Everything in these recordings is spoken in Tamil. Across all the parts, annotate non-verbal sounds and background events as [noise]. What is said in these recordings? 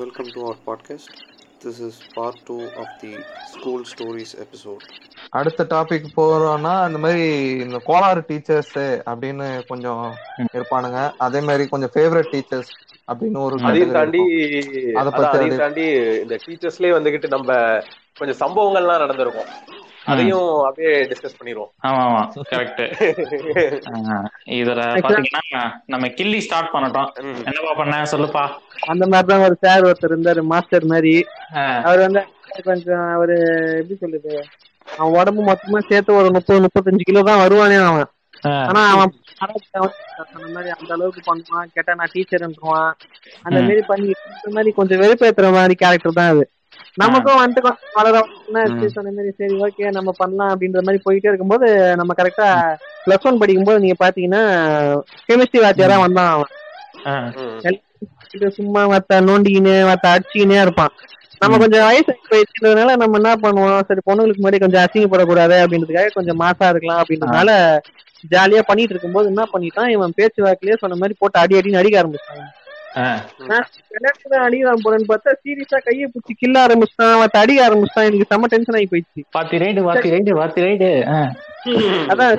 welcome to our podcast. This is part two of the school stories episode. அடுத்த டாபிக் போறோம்னா இந்த மாதிரி இந்த கோளாறு டீச்சர்ஸ் அப்படின்னு கொஞ்சம் இருப்பானுங்க அதே மாதிரி கொஞ்சம் ஃபேவரட் டீச்சர்ஸ் அப்படின்னு ஒரு அதையும் தாண்டி. அத பத்தி தாண்டி இந்த டீச்சர்ஸ்லயே வந்துகிட்டு நம்ம கொஞ்சம் சம்பவங்கள்லாம் நடந்திருக்கும் அதையும் அப்படியே டிஸ்கஸ் பண்ணிடுவோம். ஆமா ஆமா. [laughs] கரெக்ட் [laughs] இதுல பாத்தீங்கன்னா நம்ம கில்லி ஸ்டார்ட் பண்ணட்டும். என்னப்பா பண்ண? சொல்லுப்பா. அந்த மாதிரிதான் ஒரு சார் ஒருத்தர் இருந்தாரு மாஸ்டர் மாதிரி. அவர் வந்து கொஞ்சம் அவரு எப்படி சொல்லுது அவன் உடம்பு மொத்தமா சேர்த்து ஒரு முப்பது முப்பத்தஞ்சு கிலோ தான் வருவானே அவன். ஆனா அவன் மாதிரி அந்த அளவுக்கு பண்ணுவான். கேட்டா நான் டீச்சர்ன்றான் அந்த. மாதிரி பண்ணி இந்த மாதிரி கொஞ்சம் வெறுப்பேத்துற மாதிரி கேரக்டர் தான் அது. நமக்கும் வந்துட்டு கொஞ்சம் வளர என்ன ஆச்சு, சொன்ன மாதிரி? சரி ஓகே நம்ம பண்ணலாம் அப்படின்ற மாதிரி போயிட்டே இருக்கும்போது நம்ம கரெக்டா பிளஸ் ஒன் படிக்கும்போது நீங்க பாத்தீங்கன்னா கெமிஸ்ட்ரி வாத்தியாரா வந்தான் அவன். சும்மா மத்த நோண்டிக்கின்னு மத்த அடிச்சுக்கினே இருப்பான். நம்ம கொஞ்சம் வயசு போயிடுச்சுன்றதுனால நம்ம என்ன பண்ணுவோம்? சரி பொண்ணுங்களுக்கு முன்னாடி கொஞ்சம் அசிங்கப்படக்கூடாது அப்படின்றதுக்காக கொஞ்சம் மாசா இருக்கலாம் அப்படின்றதுனால ஜாலியா பண்ணிட்டு இருக்கும்போது என்ன பண்ணிட்டான்? இவன் பேச்சு வாக்குலயே சொன்ன மாதிரி போட்டு அடி அடின்னு அடிக்க ஆரம்பிச்சான் ஆ, நான் விளையாட்டுல அடிக்க போறேன்னு பார்த்தா சீரியஸா கையை பிடிச்சி கில்ல ஆரம்பிச்சிட்டான் மத்த அடிக்க ஆரம்பிச்சிட்டான். எனக்கு செம்ம டென்ஷன் ஆகி போயிடுச்சு. வாத்தி ரைடு வாத்தி ரைடு வாத்தி ரைடு அதான்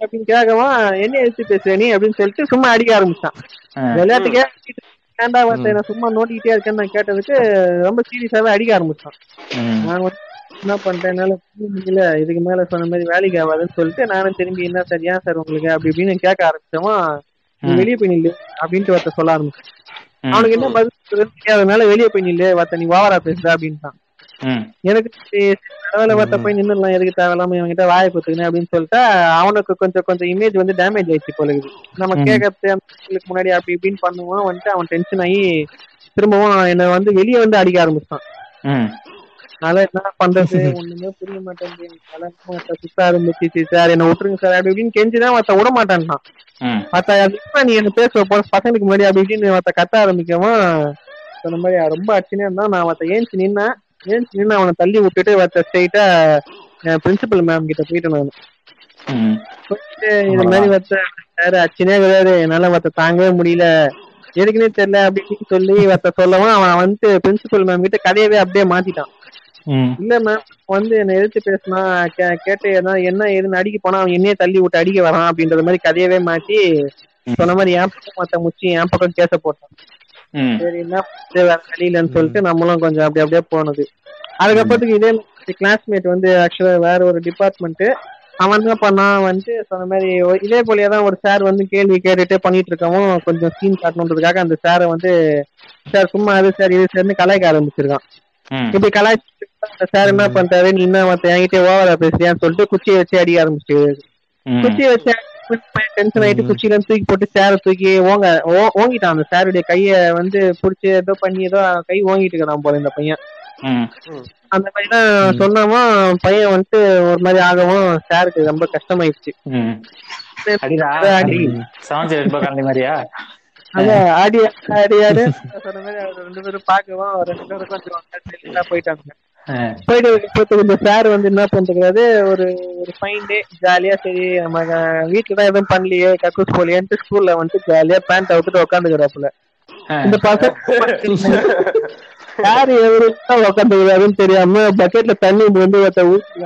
அப்படின்னு கேட்கவும் என்ன எடுத்து பேசுற நீ? அப்படின்னு சொல்லிட்டு சும்மா அடிக்க ஆரம்பிச்சான். விளையாட்டுக்கே ஏன்டா வார்த்தை நான் சும்மா நோட்டிக்கிட்டே இருக்கேன்னு நான் கேட்டதுக்கு ரொம்ப சீரியஸாவே அடிக்க ஆரம்பிச்சான். நான் என்ன பண்ணிட்டேன் என்னால முடியல. இதுக்கு மேல சொன்ன மாதிரி வேலைக்கு ஆகாதுன்னு சொல்லிட்டு நானும் திரும்பி என்ன சார்? ஏன் சார் உங்களுக்கு? அப்படி இப்படின்னு கேட்க ஆரம்பிச்சவன் நீ ம். வெளியே போய் நில்லு அப்படின்ட்டு ஒருத்த சொல்ல ஆரம்பிச்சான். ம், அவனுக்கு என்ன பதில் தெரியாதனால வெளியே போய் நில்லு வார்த்தை நீ ஓவரா பேசுற அப்படின்ட்டான். எனக்கு சரி, பரவாயில்ல வார்த்தை போய் நின்னுடலாம் எதுக்கு தேவையில்லாம இவன்கிட்ட வாயை குத்துக்கணும் அப்படின்னு சொல்லிட்டு அவனுக்கு கொஞ்சம் கொஞ்சம் இமேஜ் வந்து டேமேஜ் ஆயிடுச்சு போல நம்ம. கேட்கறது முன்னாடி அப்படி இப்படின்னு பண்ணுவோம் வந்துட்டு அவன் டென்ஷன் ஆகி திரும்பவும் என்னை வந்து வெளியே வந்து அடிக்க ஆரம்பிச்சான். அதனால என்ன பண்றது? ஒண்ணுமே புரிய மாட்டேங்குது. ஆரம்பிச்சிச்சு சார் என்ன விட்டுருங்க சார் அப்படி இப்படின்னு கெஞ்சிதான் மத்த விட மாட்டான்ட்டான். ம், மத்த அதுக்கு நீ என்ன பேச போற பசங்களுக்கு முன்னாடி அப்படி இப்படின்னு மத்த கத்த ஆரம்பிக்கவும் சொன்ன மாதிரி ரொம்ப அடிச்சுனே இருந்தான். நான் மத்த ஏஞ்சி நின்னேன். ஏஞ்சி நின்று அவனை தள்ளி விட்டுட்டு மத்த ஸ்ட்ரைட்டா பிரின்சிபல் மேம் கிட்ட போயிட்டேன் நான். போயிட்டு இது மாதிரி மத்த சார் அச்சினே கிடையாது. என்னால மத்த தாங்கவே முடியல. எதுக்குன்னே தெரியல. அப்படின்னு சொல்லி மத்த சொல்லவும் அவன் வந்து பிரின்சிபல் மேம் கிட்ட கதையவே அப்படியே மாத்திட்டான். இல்ல மேம் வந்து என்ன எதிர்த்து பேசினா கேட்டு என்ன ஏதுன்னு அடிக்க போனா அவன் என்னையே தள்ளி விட்டு அடிக்க வரான் அப்படின்றது மாதிரி கதையவே மாத்தி சொன்ன மாதிரி என் பக்கம் மத்த முச்சி என் பக்கம் கேச போட்டான். சரி என்ன வேற வழி இல்லைன்னு சொல்லிட்டு நம்மளும் கொஞ்சம் அப்படி அப்படியே போனது. அதுக்கப்புறத்துக்கு இதே கிளாஸ்மேட் வந்து ஆக்சுவலா வேற ஒரு டிபார்ட்மெண்ட் அவன் என்ன பண்ணான் வந்து சொன்ன மாதிரி இதே போலயே தான் ஒரு சார் வந்து கேள்வி கேட்டுட்டே பண்ணிட்டு இருக்கவும் கொஞ்சம் சீன் காட்டணுன்றதுக்காக அந்த சாரை வந்து சார் சும்மா அது சார் இது சார்னு கலாய்க்க ஆரம்பிச்சிருக்கான். இப்படி கலாய்ச்சி சார் என்ன பண்ணிட்டாரு நீ என்ன மத்த என்கிட்ட ஓவரா பேசுறியான்னு சொல்லிட்டு குச்சியை வச்சு அடிக்க ஆரம்பிச்சு குச்சியை வச்சு டென்ஷன் ஆயிட்டு குச்சியில இருந்து தூக்கி போட்டு சேரை தூக்கி ஓங்க ஓ- ஓங்கிட்டான் அந்த சாருடைய கைய வந்து புடிச்சு ஏதோ பண்ணி ஏதோ கை ஓங்கிட்டு இருக்கிறான் போல இந்த பையன். அந்த மாதிரிலாம் சொன்னவும் பையன் வந்துட்டு ஒரு மாதிரி ஆகவும் சாருக்கு ரொம்ப கஷ்டமாயிடுச்சு. மாதிரியா? ரெண்டு பேரும் பார்க்கவும் அவர் ரெண்டு பேரும் கொஞ்சம் போயிட்டாங்க. போயிட்டு இந்த சார் வந்து என்ன பண்றாரு ஒரு ஒரு ஃபைன் டே ஜாலியா சரி நம்ம வீட்டுல தான் எதுவும் பண்ணலையே கக்கூஸ் போலியேன்ட்டு ஸ்கூல்ல வந்துட்டு ஜாலியா பேண்ட் அவுத்துட்டு உட்காந்துக்கிறாப்புல இந்த பசங்க யாரு எவரு உட்காந்துக்கிறாருன்னு தெரியாம பக்கெட்ல தண்ணி வந்து ஒருத்த ஊற்றி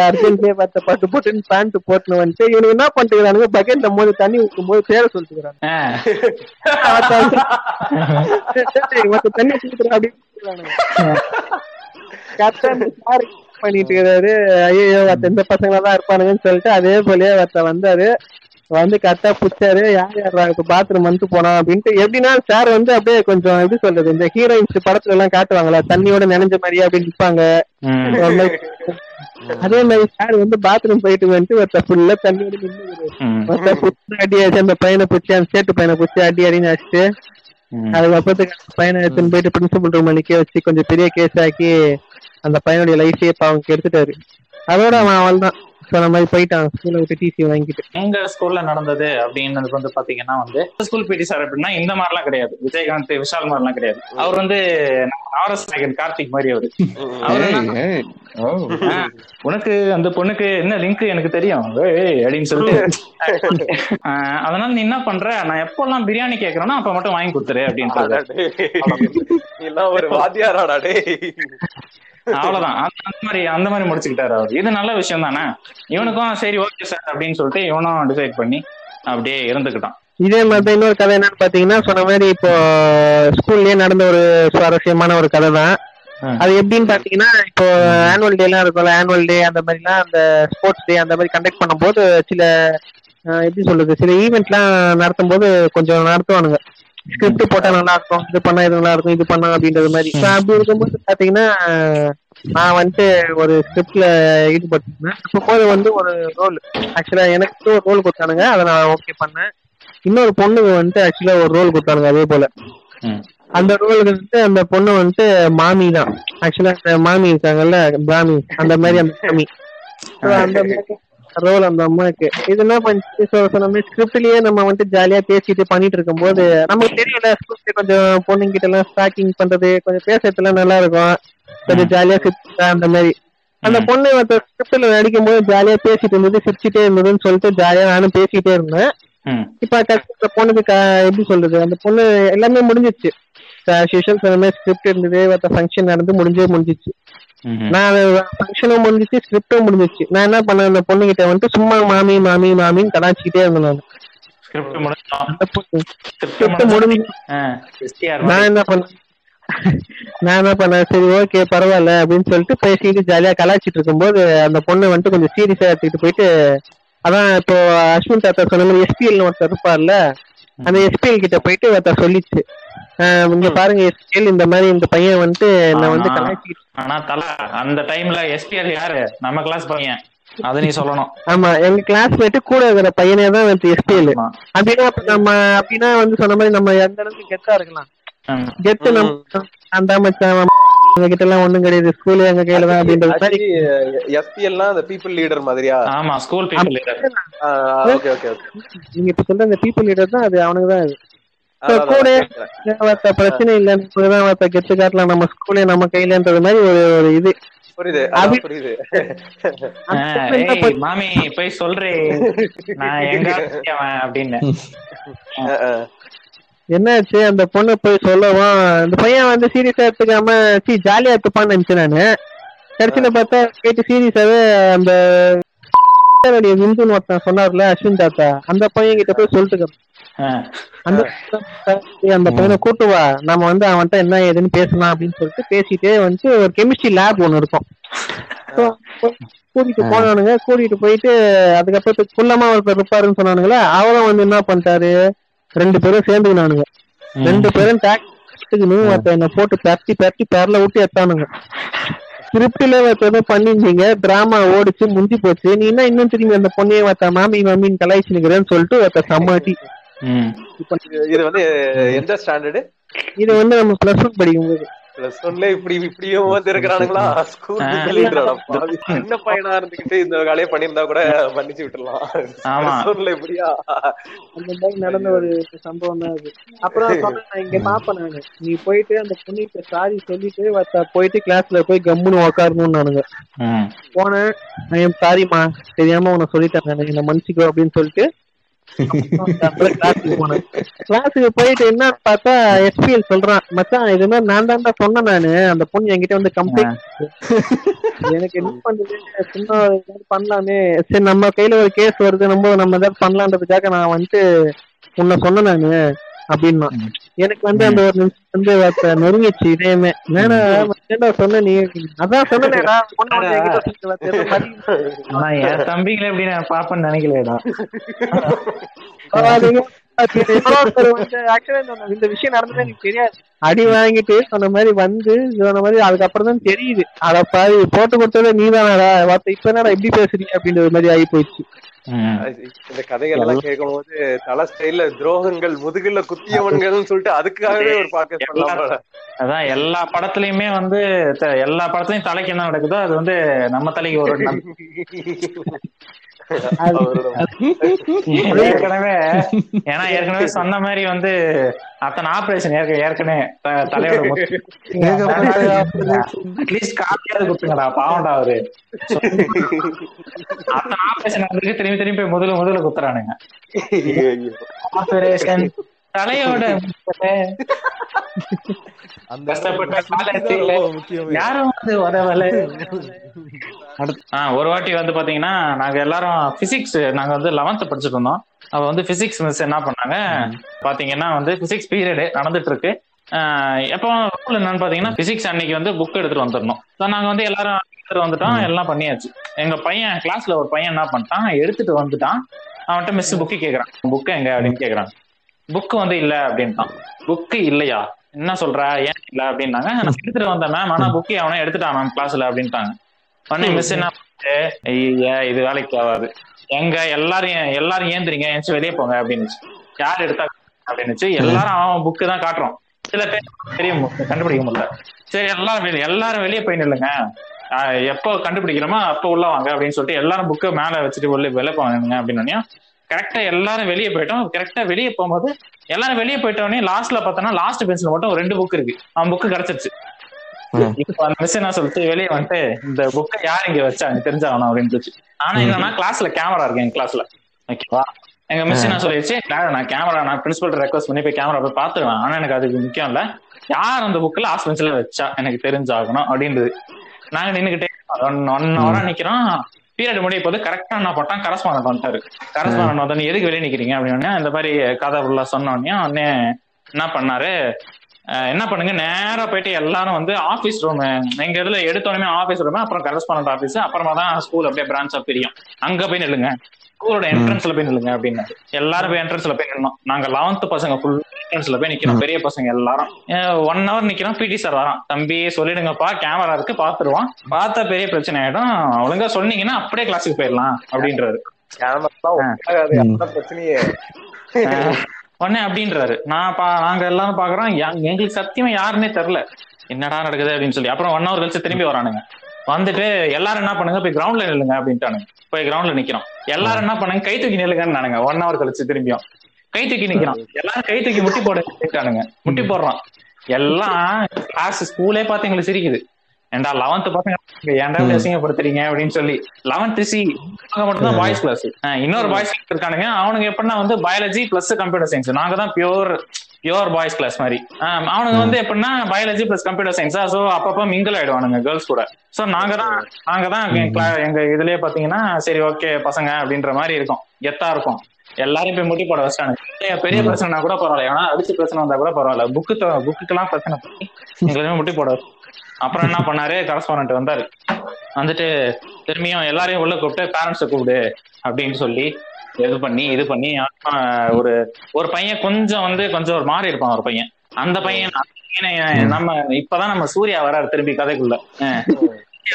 அர்ஜென்ட்லயே பார்த்த பட்டு போட்டுன்னு பேண்ட் போட்டுன்னு வந்துட்டு இவனுக்கு என்ன பண்ணிட்டுக்கிறானுங்க? பக்கெட்ல போது தண்ணி ஊற்றும் போது பேர சொல்லிட்டுக்கிறாங்க தண்ணி ஊத்துறா அப்படின்னு பண்ணிட்டு இருக்காரு ஐயோ இந்த பசங்க தான் இருப்பானுங்கன்னு சொல்லிட்டு அதே போலயே ஒருத்த வந்தாரு வந்து கரெக்டா புடிச்சாரு. யார் யார் இப்ப பாத்ரூம் வந்து போனா அப்படின்ட்டு எப்படின்னா சார் வந்து அப்படியே கொஞ்சம் எப்படி சொல்றது இந்த ஹீரோயின்ஸ் படத்துல எல்லாம் காட்டுவாங்களா தண்ணியோட நினைஞ்ச மாதிரியே அப்படின்னு நிப்பாங்க. அதே மாதிரி சார் வந்து பாத்ரூம் போயிட்டு வந்துட்டு ஒருத்த ஃபுல்லா தண்ணியோட ஒருத்த புடிச்சு அடி அந்த பையனை பிடிச்சி அந்த சேட்டு பையனை பிடிச்சி அடி அடின்னு அடிச்சுட்டு ம். அதுக்கப்புறத்துக்கு பையனை எடுத்துன்னு போயிட்டு பிரின்சிபல் ரூம் நிக்க வச்சு கொஞ்சம் பெரிய கேஸ் ஆக்கி அந்த பையனுடைய லைஃபே இப்ப அவங்க எடுத்துட்டாரு அதோட அவன் அவள் தான் சொன்ன மாதிரி போயிட்டான். ஸ்கூல்ல விட்டு டிசி வாங்கிட்டு. எங்க ஸ்கூல்ல நடந்தது அப்படின்னு வந்து பாத்தீங்கன்னா வந்து ஸ்கூல் பிடி சார் அப்படின்னா இந்த மாதிரிலாம் கிடையாது. விஜயகாந்த் விஷால் மாதிரிலாம் கிடையாது. அவர் வந்து ஆர்எஸ் நாயகன் கார்த்திக் மாதிரி அவரு. [laughs] உனக்கு அந்த பொண்ணுக்கு என்ன லிங்க் எனக்கு தெரியும்? ஏய் அப்படின்னு சொல்லிட்டு. அதனால நீ என்ன பண்ற? நான் எப்பெல்லாம் பிரியாணி கேக்குறேனோ அப்ப மட்டும் வாங்கி கொடுத்துரு எல்லாம் ஒரு வாத்தியாராடா டேய். அவ்வளவுதான். அந்த மாதிரி அந்த மாதிரி முடிச்சுக்கிட்டாரு அவர். இது நல்ல விஷயம் தானே? இவனுக்கும் சரி ஓகே சார் அப்படின்னு சொல்லிட்டு இவனும் டிசைட் பண்ணி அப்படியே இருந்துக்கிட்டான். இதே மாதிரி இன்னொரு கதை என்னன்னு பாத்தீங்கன்னா சொன்ன மாதிரி இப்போ ஸ்கூல்லயே நடந்த ஒரு சுவாரஸ்யமான ஒரு கதை தான். அது எப்படின்னு பாத்தீங்கன்னா இப்போ ஆனுவல் டே எல்லாம் இருக்கும்ல ஆனுவல் டே அந்த மாதிரிலாம் அந்த ஸ்போர்ட்ஸ் டே அந்த மாதிரி கண்டக்ட் பண்ணும்போது சில எப்படி சொல்றது சில ஈவெண்ட்லாம் நடத்தும் போது கொஞ்சம் நடத்துவானுங்க. ஸ்கிரிப்ட் போட்டா நல்லா இருக்கும் இது பண்ணா இது நல்லா இருக்கும் இது பண்ணா அப்படின்றது மாதிரி. அப்படி இருக்கும்போது பாத்தீங்கன்னா நான் வந்துட்டு ஒரு ஸ்கிரிப்ட்ல ஈடுபட்டிருந்தேன். அப்போது வந்து ஒரு ரோல் ஆக்சுவலா எனக்கு ஒரு ரோல் கொடுத்தானுங்க அதை நான் ஓகே பண்ணேன். இன்னொரு பொண்ணுக்கு வந்துட்டு ஆக்சுவலா ஒரு ரோல் கொடுத்தானுங்க அதே போல. அந்த ரோலுக்கு வந்துட்டு அந்த பொண்ணு வந்துட்டு மாமி தான். ஆக்சுவலா மாமி இருக்காங்கல்ல பிராமி அந்த மாதிரி அந்த மாமி. So, அந்த ரோல் அந்த அம்மாக்கு. இது என்ன பண்ணிச்சு சொன்ன ஸ்கிரிப்ட்லயே நம்ம வந்துட்டு ஜாலியா பேசிட்டு பண்ணிட்டு இருக்கும்போது நமக்கு தெரியல ஸ்கிரிப்ட் கொஞ்சம் பொண்ணுங்க கிட்ட எல்லாம் ஸ்டாக்கிங் பண்றது கொஞ்சம் பேசுறதுலாம் நல்லா இருக்கும் கொஞ்சம் ஜாலியா சிரிச்சா அந்த மாதிரி. அந்த பொண்ணு மத்த ஸ்கிரிப்ட்ல நடிக்கும் போது ஜாலியா பேசிட்டு இருந்தது சிரிச்சிட்டே இருந்ததுன்னு சொல்லிட்டு ஜாலியா நானும் பேசிட்டே இருந்தேன். இப்ப அந்த பொண்ணுக்கு எப்படி சொல்றது அந்த பொண்ணு எல்லாமே முடிஞ்சிச்சு. சொன்ன மாதிரி ஸ்கிரிப்ட் இருந்தது மத்த ஃபங்க்ஷன் நடந்து முடிஞ்சே முடிஞ்சிச்சு. நான் ஃபங்க்ஷனும் முடிஞ்சிச்சு ஸ்கிரிப்டும் முடிஞ்சிச்சு. நான் என்ன பண்ணேன் அந்த பொண்ணு கிட்ட வந்துட்டு சும்மா மாமி மாமி மாமின்னு கலாச்சிக்கிட்டே இருந்தேன் நான். என்ன பண்ணேன் நான் என்ன பண்ணேன் சரி ஓகே பரவாயில்ல அப்படின்னு சொல்லிட்டு பேசிட்டு ஜாலியா கலாச்சிட்டு இருக்கும்போது அந்த பொண்ணு வந்துட்டு கொஞ்சம் சீரியஸா எடுத்துக்கிட்டு போயிட்டு அதான் இப்போ அஸ்வின் தாத்தா சொன்ன மாதிரி எஸ்பிஎல் ஒருத்தர் இருப்பார்ல அந்த எஸ்பிஎல் கிட்ட போயிட்டு ஒருத்தர் சொல்லிச்சு. இங்க பாருங்க எஸ்பிஎல் இந்த மாதிரி இந்த பையன் வந்துட்டு என்ன வந்து ஆனா தல அந்த டைம்ல எஸ்பிஆர் யாரு? நம்ம கிளாஸ் பையன். அது நீ சொல்லணும். ஆமா எங்க கிளாஸ்மேட்டு கூட இருக்கிற பையனே தான் வந்து எஸ்பிஎல். ஆமா. அப்படின்னா அப்ப நம்ம அப்படின்னா வந்து சொன்ன மாதிரி நம்ம எந்த அளவுக்கு கெத்தா இருக்கலாம். கெத்து நம்ம அந்த மச்சான் எங்க கிட்ட எல்லாம் ஒண்ணும் கிடையாது. ஸ்கூல் எங்க கையில தான் அப்படின்றது மாதிரி. எஸ்பிஎல்லாம் அந்த பீப்புள் லீடர் மாதிரியா? ஆமா school people okay okay okay நீங்க இப்ப சொல்ற அந்த பீப்புள் லீடர் தான் அது அவனுக்கு தான் கூட பிரச்சனை இல்ல கெத்து காட்டலாம் நம்ம ஸ்கூலே நம்ம கையிலன்றது மாதிரி ஒரு ஒரு இது. புரியுது புரியுது. மாமி போய் அப்படின்னு. [laughs] என்னாச்சு? அந்த பொண்ணு போய் சொல்லவும் அந்த பையன் வந்து சீரியஸா எடுத்துக்காம சி ஜாலியா எடுத்துப்பான்னு நினைச்சேன் நானு. கடைசியில பார்த்தா கேட்டு சீரியஸாவே அந்த [laughs] விந்துன்னு ஒருத்தன் சொன்னார்ல அஸ்வின் தாத்தா. அந்த பையன் கிட்ட போய் சொல்லிட்டு. அந்த பையனை கூட்டு வா. நம்ம வந்து அவன்கிட்ட என்ன ஏதுன்னு பேசலாம் அப்படின்னு சொல்லிட்டு பேசிட்டே வந்து ஒரு கெமிஸ்ட்ரி லேப் ஒண்ணு இருக்கும். கூட்டிட்டு போனானுங்க. கூட்டிட்டு போயிட்டு அதுக்கப்புறம் குள்ளமா ஒருத்தர் இருப்பாருன்னு சொன்னானுங்களே அவரும் வந்து என்ன பண்ணிட்டாரு? ரெண்டு பேரும் சேர்ந்துக்கினானுங்க. ரெண்டு பேரும் டாக்ஸுக்கு ஒருத்தர் என்ன போட்டு பரட்டி பரட்டி பேர்ல விட்டு எத்தானுங்க ஸ்கிரிப்ட்ல ஒருத்தர் பண்ணிருந்தீங்க டிராமா ஓடிச்சு முடிஞ்சு போச்சு. நீ என்ன இன்னும் திரும்பி அந்த பொண்ணையே ஒருத்த மாமி மாமின்னு கலாய்ச்சினுக்கிறேன்னு சொல்லிட்டு ஒருத்தர் சம்மாட்டி ம். இது- இது வந்து எந்த ஸ்டாண்டர்டு இது வந்து நம்ம பிளஸ் ஒன் படிக்கும்போது. பிளஸ் ஒன்ல இப்படி இப்படியும் வந்து இருக்கிறானுங்களா ஸ்கூல். சின்ன பையனா இருந்துகிட்டு இந்த வேலையை பண்ணியிருந்தா கூட மன்னிச்சு விட்டுறலாம் ஆமா. Plus one ல இப்படியா? அந்த மாதிரி நடந்த ஒரு சம்பவம் தான் அது. அப்புறம் சொன்னேன் நான் இங்க பாப்பேன் நானு. நீ போயிட்டு அந்த பொண்ணுகிட்ட சாரி சொல்லிட்டு போயிட்டு கிளாஸ்ல போய் கம்முன்னு உக்காரணும்னு நானுங்க. ம். போனேன் நான் சாரிம்மா தெரியாம உன சொல்லிட்டேன் நான். என்ன மன்னிச்சுக்கோ அப்படின்னு சொல்லிட்டு கிளாஸுக்கு போயிட்டு என்ன பார்த்தா எஸ்பிஎல் சொல்றான் மச்சான் இது மாதிரி நான் தான்டா சொன்னேன் நானு. அந்த பொண்ணு என்கிட்ட வந்து கம்ப்ளைண்ட் எனக்கு என்ன பண்றது? சும்மா ஏதாவது பண்ணலாமே. சரி நம்ம கையில ஒரு கேஸ் வருது நம்ம நம்ம ஏதாவது பண்ணலான்றதுக்காக நான் வந்துட்டு உன்னை சொன்னேன் நானு. அப்படின்னா. எனக்கு வந்து அந்த ஒரு நிமிஷம் வந்து ஒருத்த நெருங்கிச்சு என்னடா என்னடா சொன்ன நீ? அதான் சொன்னேடா என் தம்பிகளை எப்படி நான் பாப்பேன்னு நினைக்கலடா அது இந்த- விஷயம் நடந்தது எனக்கு தெரியாது. அடி வாங்கிட்டு சொன்ன மாதிரி வந்து சொன்ன மாதிரி அதுக்கப்புறம் தான் தெரியுது. அட பாவி போட்டு கொடுத்ததே நீ தானடா இப்ப என்னடா இப்படி பேசுறீங்க அப்படின்ற மாதிரி ஆகி போயிடுச்சு. இந்த கதைகள்லாம் கேட்கும் போது தல ஸ்டைல்ல துரோகங்கள் முதுகுல குத்தியவன்கள்னு சொல்லிட்டு அதுக்காகவே ஒரு போல. அதான் எல்லா படத்துலயுமே வந்து எல்லா படத்துலயும் தலைக்கு என்ன நடக்குதோ அது வந்து நம்ம தலைக்கு ஒரு [laughs] ஏற்கனவே ஏன்னா ஏற்கனவே சொன்ன மாதிரி வந்து அத்தனை ஆபரேஷன் ஏற்கனவே த- தலையோட முத்து. அட்லீஸ்ட் காப்பியாவது கொடுத்துங்கடா பாவம்டா அவரு அத்தனை ஆபரேஷன் நடந்துருக்கு திரும்பி திரும்பி முதல்ல முதல்ல குத்துறானுங்க. ஆபரேஷன் தலையோட [laughs] ஒரு வாட்டி வந்து பாத்தீங்கன்னா நாங்க எல்லாரும் பிசிக்ஸ் நாங்க வந்து லெவன்த் படிச்சுட்டு இருந்தோம். அப்ப வந்து பிசிக்ஸ் மிஸ் என்ன பண்ணாங்க? பாத்தீங்கன்னா வந்து பிசிக்ஸ் பீரியட் நடந்துட்டு இருக்கு. ஆஹ் எப்போ ரூல் என்னன்னு பாத்தீங்கன்னா பிசிக்ஸ் அன்னைக்கு வந்து புக் எடுத்துட்டு வந்துடணும். நாங்க வந்து எல்லாரும் எடுத்துட்டு வந்துட்டோம். எல்லாம் பண்ணியாச்சு. எங்க பையன் கிளாஸ்ல ஒரு பையன் என்ன பண்ணிட்டான்? எடுத்துட்டு வந்துட்டான். அவன்கிட்ட மிஸ் புக்கு கேக்குறான். புக்கு எங்க? அப்படின்னு கேக்குறான். புக்கு வந்து இல்ல அப்படின்ட்டான். புக்கு இல்லையா? என்ன சொல்ற? ஏன் இல்ல அப்படின்னாங்க. நான் எடுத்துட்டு வந்தேன் மேம் ஆனா புக்கு அவனே எடுத்துட்டான் மேம் கிளாஸ்ல அப்படின்ட்டாங்க. உடனே மிஸ் என்ன ஐயா இது வேலைக்கு ஆகாது. எங்க எல்லாரும் எல்லாரும் ஏந்திரிங்க எந்திரிச்சு வெளியே போங்க அப்படின்னுச்சு. யார் எடுத்தா அப்படின்னுச்சு. எல்லாரும் அவன் புக்கு தான் காட்டுறோம் சில பேர் தெரிய கண்டுபிடிக்க முடியல. சரி எல்லாரும் எல்லாரும் வெளியே போய் நில்லுங்க. எப்போ கண்டுபிடிக்கிறோமோ அப்போ உள்ள வாங்க அப்படின்னு சொல்லிட்டு எல்லாரும் புக்கை மேல வச்சுட்டு உள்ள வெளியே போவாங்க அப்படின்னு கரெக்டா எல்லாரும் வெளியே போயிட்டோம். கரெக்டா வெளியே போகும்போது எல்லாரும் வெளியே போயிட்டோடனே லாஸ்ட்ல பார்த்தோம்னா லாஸ்ட் பெஞ்ச்ல மட்டும் ஒரு ரெண்டு புக் இருக்கு. அவன் புக்கு கிடைச்சிருச்சு. இப்ப அந்த மிஸ் என்ன சொல்லிட்டு வெளியே வந்துட்டு இந்த புக்கை யார் இங்க வச்சாங்க தெரிஞ்சாகணும் அப்படின்னு ஆனா என்னன்னா கிளாஸ்ல கேமரா இருக்கு எங்க கிளாஸ்ல ஓகேவா எங்க மிஸ் என்ன சொல்லிடுச்சு "Class, நான் கேமரா நான் பிரின்சிபல் ரெக்வஸ்ட் பண்ணி போய் கேமரா போய் பாத்துருவேன் ஆனா எனக்கு அதுக்கு முக்கியம் இல்ல. யார் அந்த புக்ல லாஸ்ட் பெஞ்ச்ல வச்சா எனக்கு தெரிஞ்சாகணும் அப்படின்றது. நாங்க நின்னுகிட்டே ஒன் ஒன் ஹவரா நிக்கிறோம். பீரியட் முடிய போது கரெக்டா என்ன போட்டான்? கரஸ்பாண்ட் வந்துட்டாரு. கரஸ்பாண்ட் வந்து எதுக்கு வெளியே நிக்கிறீங்க? அப்படின்னு இந்த மாதிரி கதை ஃபுல்லா சொன்ன உடனே உடனே என்ன பண்ணாரு? என்ன பண்ணுங்க? நேரா போயிட்டு எல்லாரும் வந்து ஆபீஸ் ரூம் எங்க இதுல எடுத்தோடனே ஆபீஸ் ரூம் அப்புறம் கரஸ்பாண்ட் ஆபீஸ் அப்புறமா தான் ஸ்கூல் அப்படியே பிரான்ச்சா பிரியும். அங்க போய் நில்லுங்க. ஸ்கூலோட என்ட்ரன்ஸ்ல போய் நில்லுங்க அப்படின்னு எல்லாரும் போய் என்ட்ரன்ஸ்ல போய் நின்னோம். நாங்க லெவன்த் பசங்க ஃபுல் என்ட்ரன்ஸ்ல போய் நிக்கிறோம் பெரிய பசங்க எல்லாரும். ஒன் ஹவர் நிக்கிறோம் பிடி சார் வரான். தம்பி சொல்லிடுங்கப்பா. கேமரா இருக்கு. பாத்துருவான். பார்த்தா பெரிய பிரச்சனை ஆயிடும். ஒழுங்கா சொன்னீங்கன்னா அப்படியே கிளாஸுக்கு போயிடலாம் அப்படின்றாரு. பிரச்சனையே. உடனே அப்படின்றாரு. நான் பா நாங்க எல்லாரும் பாக்குறோம். எங்களுக்கு சத்தியமா யாருன்னே தெரியல. என்னடா நடக்குது? அப்படின்னு சொல்லி. அப்புறம் ஒன் ஹவர் கழிச்சு திரும்பி வரானுங்க. வந்துட்டு எல்லாரும் என்ன பண்ணுங்க? போய் கிரவுண்ட்ல நில்லுங்க. அப்படின்ட்டானுங்க. போய் கிரவுண்ட்ல நிக்கிறோம். எல்லாரும் என்ன பண்ணுங்க? கை தூக்கி நில்லுங்கன்னு நானுங்க ஒன் ஹவர் கழிச்சு திரும்பியும். கை தூக்கி நிக்கிறோம் எல்லாரும் கை தூக்கி முட்டி போடுட்டானுங்க முட்டி போடுறோம் எல்லாம் கிளாஸ் ஸ்கூலே பார்த்து எங்களுக்கு சிரிக்குது. ஏன்டா லெவன்த் பசங்க ஏன்டா அசிங்கப்படுத்துறீங்க அப்படின்னு சொல்லி. லெவன்த் சி மட்டும் தான் பாய்ஸ் கிளாஸ் இன்னொரு பாய்ஸ் கிளாஸ் இருக்கானுங்க. அவனுங்க எப்படின்னா வந்து பயாலஜி பிளஸ் கம்ப்யூட்டர் சயின்ஸ் நாங்க தான் பியூர் பியூர் பாய்ஸ் கிளாஸ் மாதிரி. அவனுங்க வந்து எப்படின்னா பயாலஜி பிளஸ் கம்ப்யூட்டர் சயின்ஸா சோ அப்பப்ப மிங்கிள் ஆயிடுவானுங்க கேர்ள்ஸ் கூட. சோ நாங்க தான் நாங்க தான் எங்க இதுலயே பாத்தீங்கன்னா சரி ஓகே பசங்க அப்படின்ற மாதிரி இருக்கும். கெத்தா இருக்கும். எல்லாரும் போய் முட்டி போட வச்சிட்டானுங்க. பெரிய- பிரச்சனைனா கூட பரவாயில்ல. ஏன்னா அடிச்சு பிரச்சனை வந்தா கூட பரவாயில்ல. புக்கு புக்குக்கெல்லாம் பிரச்சனை பண்ணி எங்களுமே முட்டி போட அப்புறம் என்ன பண்ணாரு? கரஸ்பாண்ட் வந்தாரு. வந்துட்டு திரும்பியும் எல்லாரையும் உள்ள கூப்பிட்டு பேரண்ட்ஸை கூப்பிடு அப்படின்னு சொல்லி இது பண்ணி இது பண்ணி ஒரு ஒரு பையன் கொஞ்சம் வந்து கொஞ்சம் ஒரு மாறி இருப்பான் ஒரு பையன். அந்த பையன் அந்த பையனை நம்ம இப்பதான் நம்ம சூர்யா வராரு திரும்பி கதைக்குள்ள.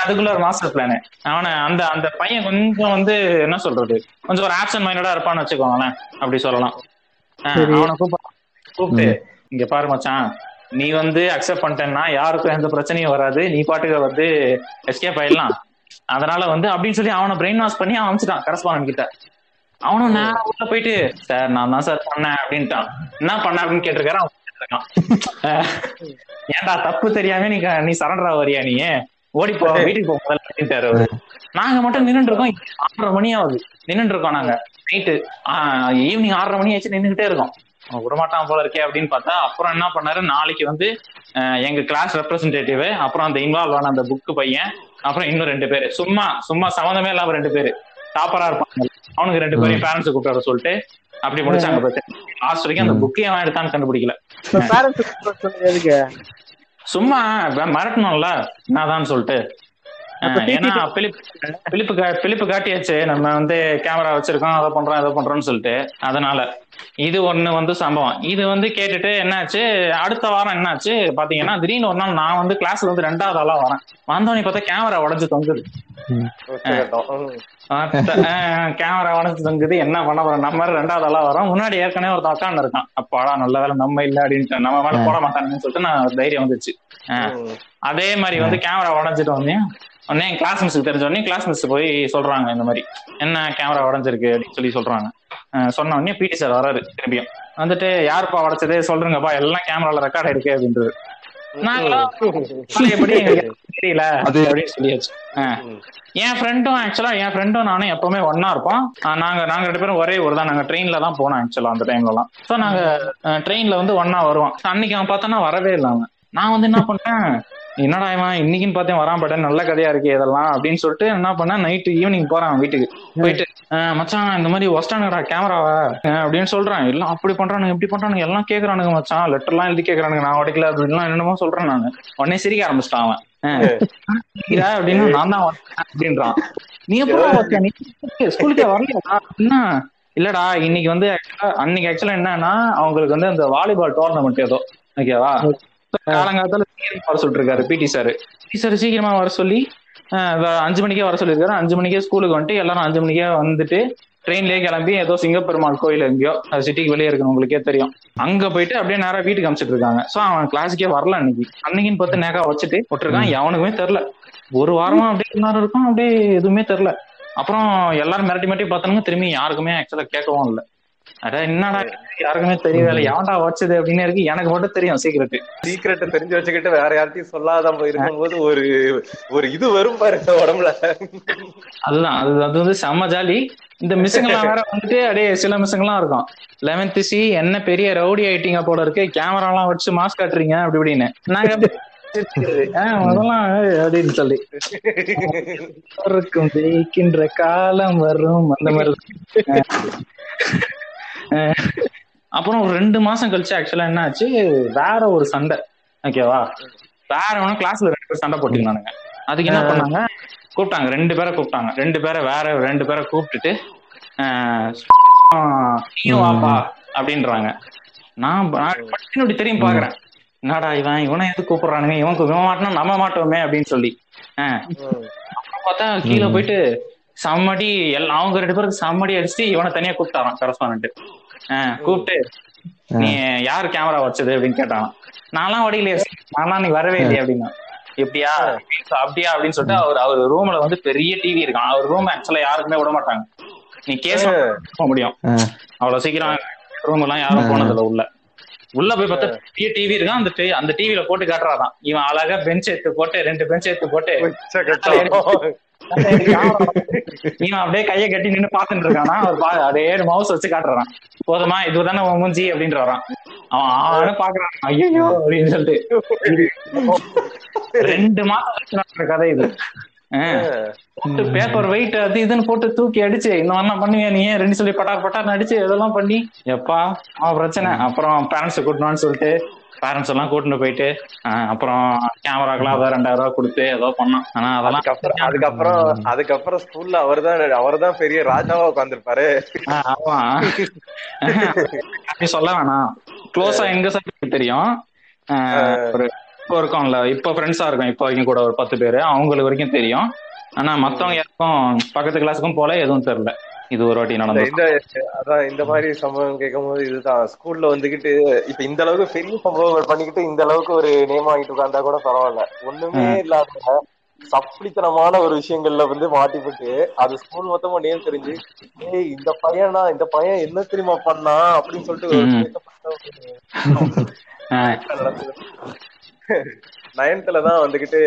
அதுக்குள்ள ஒரு மாஸ்டர் பிளானு அவனை அந்த அந்த பையன் கொஞ்சம் வந்து என்ன சொல்றது? கொஞ்சம் ஒரு ஆப்சன் மைண்டடா இருப்பான்னு வச்சுக்கோங்களேன். அப்படி சொல்லலாம். அவனை கூப்பிட்டு கூப்பிட்டு இங்க பாரு மச்சான். நீ வந்து அக்செப்ட் பண்ணிட்டேன்னா யாருக்கும் எந்த பிரச்சனையும் வராது. நீ பாட்டுக்கு வந்து எஸ்கேப் ஆயிடலாம். அதனால வந்து அப்படின்னு சொல்லி அவனை பிரெயின் வாஷ் பண்ணி அவன் கரஸ்பாண்ட் கிட்ட. அவனும் நேரம் உள்ள போயிட்டு சார் நான் தான் சார் பண்ணேன் அப்படின்ட்டான். என்ன பண்ண? அப்படின்னு கேட்டிருக்காரு அவன் [laughs] ஏன்டா தப்பு தெரியாம நீ நீ சரண்டரா வரியா நீ? ஓடி போ வீட்டுக்கு போ முதல்ல அவரு. நாங்க மட்டும் நின்னுட்டு இருக்கோம் ஆறரை மணி ஆகுது. நின்னுட்டு இருக்கோம் நாங்க நைட்டு ஈவினிங் ஆறரை மணி ஆச்சு நின்னுகிட்டே இருக்கோம். விடமாட்டான் போல இருக்கே அப்படின்னு பார்த்தா அப்புறம் என்ன பண்ணாரு? நாளைக்கு வந்து எங்க கிளாஸ் ரெப்ரசன்டேட்டிவ் அப்புறம் அந்த இன்வால்வ் ஆன அந்த புக்கு பையன் அப்புறம் இன்னும் ரெண்டு பேரு. சும்மா சும்மா சம்மந்தமே இல்லாம ரெண்டு பேரு. டாப்பரா இருப்பாங்க. அவனுக்கு ரெண்டு பேரையும் பேரண்ட்ஸ் கூப்பிட்டு சொல்லிட்டு அப்படி முடிச்சாங்க லாஸ்ட் வரைக்கும் அந்த புக்கே அவன் எடுத்தான்னு கண்டுபிடிக்கல. சும்மா மிரட்டணும்ல என்னதான் சொல்லிட்டு. ஏன்னா பிலிப் பிலிப்பு பிலிப்பு காட்டியாச்சு. நம்ம வந்து கேமரா வச்சிருக்கோம் அதை பண்றோம் இதை பண்றோம்னு சொல்லிட்டு. அதனால. இது ஒண்ணு வந்து சம்பவம். இது வந்து கேட்டுட்டு என்னாச்சு? அடுத்த வாரம் என்னாச்சு? பாத்தீங்கன்னா திடீர்னு ஒரு நாள் நான் வந்து கிளாஸ்ல வந்து ரெண்டாவது ஆளா வரேன். வந்தோடனே பார்த்தா கேமரா உடஞ்சு தொங்குது. கேமரா உடஞ்சு தொங்குது. என்ன பண்ண போறோம்? நம்ம ரெண்டாவது ஆளா வரோம். முன்னாடி ஏற்கனவே ஒரு உட்காந்து இருக்கான். அப்பாடா நல்ல வேலை நம்ம இல்ல அப்படின்ட்டு. நம்ம மேல போட மாட்டானுன்னு சொல்லிட்டு நான் தைரியம் வந்துச்சு. அதே மாதிரி வந்து கேமரா உடஞ்சிட்டு வந்தேன். உடனே கிளாஸ் மிஸ்க்கு தெரிஞ்ச உடனே கிளாஸ் மிஸ் போய் சொல்றாங்க இந்த மாதிரி. என்ன கேமரா உடஞ்சிருக்கு அப்படின்னு சொல்லி சொல்றாங்க. சொன்ன உடனே பிடி சார் வராரு திரும்பியும். வந்துட்டு யாருப்பா உடைச்சது? சொல்றேங்கப்பா எல்லாம் கேமரால ரெக்கார்ட் ஆயிருக்கு அப்படின்றது எப்படி தெரியல அது- அப்படின்னு சொல்லியாச்சு. என் ஃப்ரெண்டும் ஆக்சுவலா என் ஃப்ரெண்டும் நானும் எப்பவுமே ஒன்னா இருப்போம். நாங்க நாங்க ரெண்டு பேரும் ஒரே ஊர் தான் நாங்க ட்ரெயின்ல தான் போனோம் ஆக்சுவலா அந்த டைம்ல எல்லாம் சோ நாங்க ட்ரெயின்ல வந்து ஒன்னா வருவோம். அன்னைக்கு அவன் பார்த்தோன்னா வரவே இல்லை நான் வந்து என்ன பண்ணேன் என்னடா இவன் இன்னைக்குன்னு பார்த்தேன் வரான் பட்டேன் நல்ல கதையா இருக்கு இதெல்லாம் அப்படின்னு சொல்லிட்டு என்ன பண்ணேன் நைட்டு ஈவினிங் போறான் வீட்டுக்கு. போயிட்டு "அஹ் மச்சான் இந்த மாதிரி ஒஸ்டானுடா கேமராவா அப்படின்னு சொல்றான். எல்லாம் அப்படி பண்றானுங்க இப்படி பண்றானுங்க எல்லாம் கேக்குறானுங்க மச்சான். லெட்டர்லாம் எழுதி கேக்குறானுங்க நான் உடைக்கல அப்படின்லாம் என்னமோ சொல்றேன் நான். உடனே சிரிக்க ஆரம்பிச்சிட்டான் அவன்? அப்படின்னு நான் தான் உடைச்சேன் அப்படின்றான். நீ? நீ ஸ்கூலுக்கே வரலையா? அப்படின்னா இல்லடா இன்னைக்கு வந்து actually- அன்னைக்கு ஆக்சுவலா என்னன்னா அவங்களுக்கு வந்து அந்த வாலிபால் டோர்னமெண்ட் ஏதோ ஓகேவா காலங்காலத்துல சீக்கிரமா வர சொல்லிருக்காரு பிடி சார் பிடி சார் சீக்கிரமா வர சொல்லி அஞ்சு மணிக்கே வர சொல்லியிருக்காரு. அஞ்சு மணிக்கே ஸ்கூலுக்கு வந்துட்டு எல்லாரும் அஞ்சு மணிக்கே வந்துட்டு ட்ரெயின்லயே கிளம்பி ஏதோ சிங்கப்பெருமாள் கோயில் எங்கேயோ அது சிட்டிக்கு வெளியே இருக்கு உங்களுக்கே தெரியும். அங்க போயிட்டு அப்படியே நேரா வீட்டுக்கு அமிச்சிட்டு இருக்காங்க. சோ அவன் கிளாஸுக்கே வரல அன்னைக்கு அன்னைக்குன்னு பார்த்து நேக்கா வச்சுட்டு விட்டுருக்கான். எவனுக்குமே தெரியல. ஒரு வாரமா அப்படியே எல்லாரும் இருக்கும் அப்படியே எதுவுமே தெரியல. அப்புறம் எல்லாரும் மிரட்டி மிரட்டி பார்த்தானுங்க திரும்பி யாருக்குமே ஆக்சுவலா கேட்கவும் இல்லை. அட என்னடா யாருக்குமே தெரியவே எவன்டா வச்சது அப்படின்னு இருக்கு. எனக்கு மட்டும் தெரியும் சீக்கிரட் சீக்கிரட்டை தெரிஞ்சு வச்சுக்கிட்டு வேற யார்ட்டையும் சொல்லாத இருக்கும்போது ஒரு ஒரு இது வரும் பாருங்க உடம்புல. அதுதான். அது அது வந்து செம்ம ஜாலி. இந்த மிஸ்ஸுங்கெல்லாம் வேற வந்துட்டு அப்படியே சில மிஸ்ஸுங்கெல்லாம் இருக்கும். லெவன்த் சி என்ன பெரிய ரவுடி ஆயிட்டீங்க போல இருக்கு. கேமரா எல்லாம் வச்சு மாஸ்க் காட்டுறீங்க அப்படி இப்படின்னு. நாங்க அப்படின்னு சொல்லி. இருக்கும் ஜெயிக்கின்ற காலம் வரும். அந்த மாதிரி. [laughs] அப்புறம் ஒரு ரெண்டு மாசம் கழிச்சு ஆக்சுவலா என்ன ஆச்சு வேற ஒரு சண்டை. ஓகேவா வேற ஒன்னும் கிளாஸ்ல ரெண்டு பேரும் சண்டை போட்டுக்கலானுங்க அதுக்கு என்ன பண்ணாங்க? கூப்பிட்டாங்க. ரெண்டு பேரை கூப்பிட்டாங்க. ரெண்டு பேரை வேற ரெண்டு பேரை கூப்பிட்டுட்டு நீயும் வாப்பா அப்படின்றாங்க. நான் நான் தெரியும் பாக்குறேன். என்னடா இவன் இவனை எது கூப்பிடுறானுங்க? இவன் இவன் மாட்டினா நம்ம மாட்டோமே அப்படின்னு சொல்லி. அப்புறம் பார்த்தா கீழே போயிட்டு செம்மடி எல்லாம் அவங்க ரெண்டு பேருக்கு செம்மடி அடிச்சுட்டு இவனை தனியா கூப்பிட்டாரான் கரஸ்பாண்ட் கூப்பிட்டு நீ யார் கேமரா வச்சது? அப்படின்னு கேட்டான் நான்லாம் வடியிலையே நான்லாம் நீ வரவே இல்லையே? அப்படின்னா. எப்படியா? அப்படியா? அப்படின்னு சொல்லிட்டு அவர் அவர் ரூம்ல வந்து பெரிய டிவி இருக்கான். அவர் ரூம் ஆக்சுவலா யாருக்குமே விட மாட்டாங்க. நீ கேஸ் போக முடியும். அவ்வளவு சீக்கிரம் ரூம் எல்லாம் யாரும் போனதில்ல உள்ள. உள்ள போய் பார்த்தா பெரிய டிவி இருக்கான். அந்த அந்த டிவில போட்டு காட்டுறாதான். இவன் அழகா பெஞ்ச் எடுத்து போட்டு ரெண்டு பெஞ்ச் எடுத்து போட்டு இவன் அப்படியே கையை கட்டி நின்னு பாத்துட்டு இருக்கானா? அவர் பா அதே மவுஸ் வச்சு காட்டுறான். போதுமா இதுதானே உன் மூஞ்சி அப்படின்றான் அவன் ஆனு பாக்குறான் ஐயோ அப்படின்னு சொல்லிட்டு. ரெண்டு மாசம் கதை இது. பேப்பர் வெயிட் அது இதுன்னு போட்டு தூக்கி அடிச்சு இந்த மாதிரிலாம் பண்ணுவியா நீ? ஏன் ரெண்டு சொல்லி பட்டார் பட்டார் அடிச்சு இதெல்லாம் பண்ணி? எப்பா அவன் பிரச்சனை. அப்புறம் பேரண்ட்ஸ் கூட்டணும்னு சொல்லிட்டு பேரண்ட்ஸ் எல்லாம் கூட்டிட்டு போயிட்டு அப்புறம் கேமராக்கெல்லாம் ஏதோ ரெண்டாயிரம் ரூபாய் கொடுத்து ஏதோ பண்ணோம். ஆனா அதெல்லாம் அதுக்கப்புறம் அதுக்கப்புறம் அதுக்கப்புறம் ஸ்கூல்ல அவர்தான் அவர்தான் பெரிய ராஜாவா உட்காந்துருப்பாரு ஆமா. சொல்ல வேணாம். க்ளோஸா எங்க சார் தெரியும். ஒரு இப்போ இருக்கோம்ல இப்போ ஃப்ரெண்ட்ஸா இருக்கும் இப்போ வரைக்கும் கூட ஒரு பத்து பேரு அவங்களுக்கு வரைக்கும் தெரியும். ஆனா மத்தவங்க யாருக்கும் பக்கத்து கிளாஸுக்கும் போல எதுவும் தெரியல. இது ஒரு வாட்டி நடந்தது. இந்த அதான் இந்த மாதிரி சம்பவம் கேட்கும் போது இதுதான். ஸ்கூல்ல வந்துகிட்டு இப்ப இந்த அளவுக்கு பெரிய சம்பவங்கள் பண்ணிக்கிட்டு இந்த அளவுக்கு ஒரு நேம் ஆகிட்டு உட்கார்ந்தா கூட பரவாயில்ல. ஒண்ணுமே இல்லாத சப்ளித்தனமான ஒரு விஷயங்கள்ல வந்து மாட்டிப்பட்டு அது ஸ்கூல் மொத்தமா நேம் தெரிஞ்சு ஏய் இந்த பையனா இந்த பையன் என்ன தெரியுமா பண்ணா? அப்படின்னு சொல்லிட்டு [laughs] நைன்த்ல தான் வந்துகிட்டு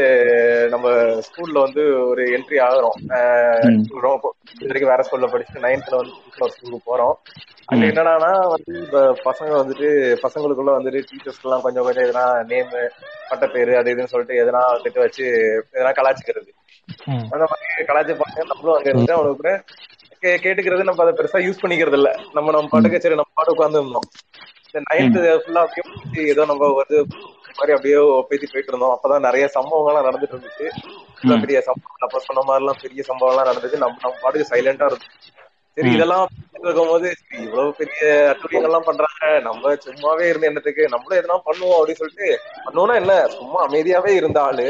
நம்ம ஸ்கூல்ல வந்து ஒரு என்ட்ரி ஆகுறோம். வரைக்கும் வேற ஸ்கூல்ல படிச்சுட்டு நைன்த்ல வந்து ஒரு ஸ்கூலுக்கு போறோம். அங்க என்னடானா வந்து இப்ப பசங்க வந்துட்டு பசங்களுக்குள்ள வந்துட்டு டீச்சர்ஸ்க்கு எல்லாம் கொஞ்சம் கொஞ்சம் எதனா நேம் பட்ட பேரு அது இதுன்னு சொல்லிட்டு எதனா வந்துட்டு வச்சு எதனா கலாச்சிக்கிறது. அந்த மாதிரி கலாச்சி பாக்க நம்மளும் அங்க இருந்து அவனுக்கு கூட கேட்டுக்கிறது நம்ம அதை பெருசா யூஸ் பண்ணிக்கிறது இல்ல. நம்ம நம்ம பாட்டுக்கு சரி நம்ம பாட்டு உட்கார்ந்து இருந்தோம் இந்த நைன்த் ஃபுல்லா அப்படியே ஏதோ நம்ம வந்து மாதிரி அப்படியே பேசி போயிட்டு இருந்தோம் அப்பதான் நிறைய சம்பவங்கள்லாம் நடந்துட்டு இருந்துச்சு பெரிய சம்பவம் அப்ப சொன்ன மாதிரி எல்லாம் பெரிய சம்பவம் எல்லாம் நடந்தது நம்ம நம்ம பாட்டுக்கு சைலண்டா இருக்கும் சரி. இதெல்லாம் இருக்கும்போது சரி, இவ்வளவு பெரிய அட்டுழியங்கள் எல்லாம் பண்றாங்க. நம்ம சும்மாவே இருந்த என்னத்துக்கு? நம்மளும் எதனா பண்ணுவோம் அப்படின்னு சொல்லிட்டு பண்ணோம்னா என்ன? சும்மா அமைதியாவே இருந்த ஆளு.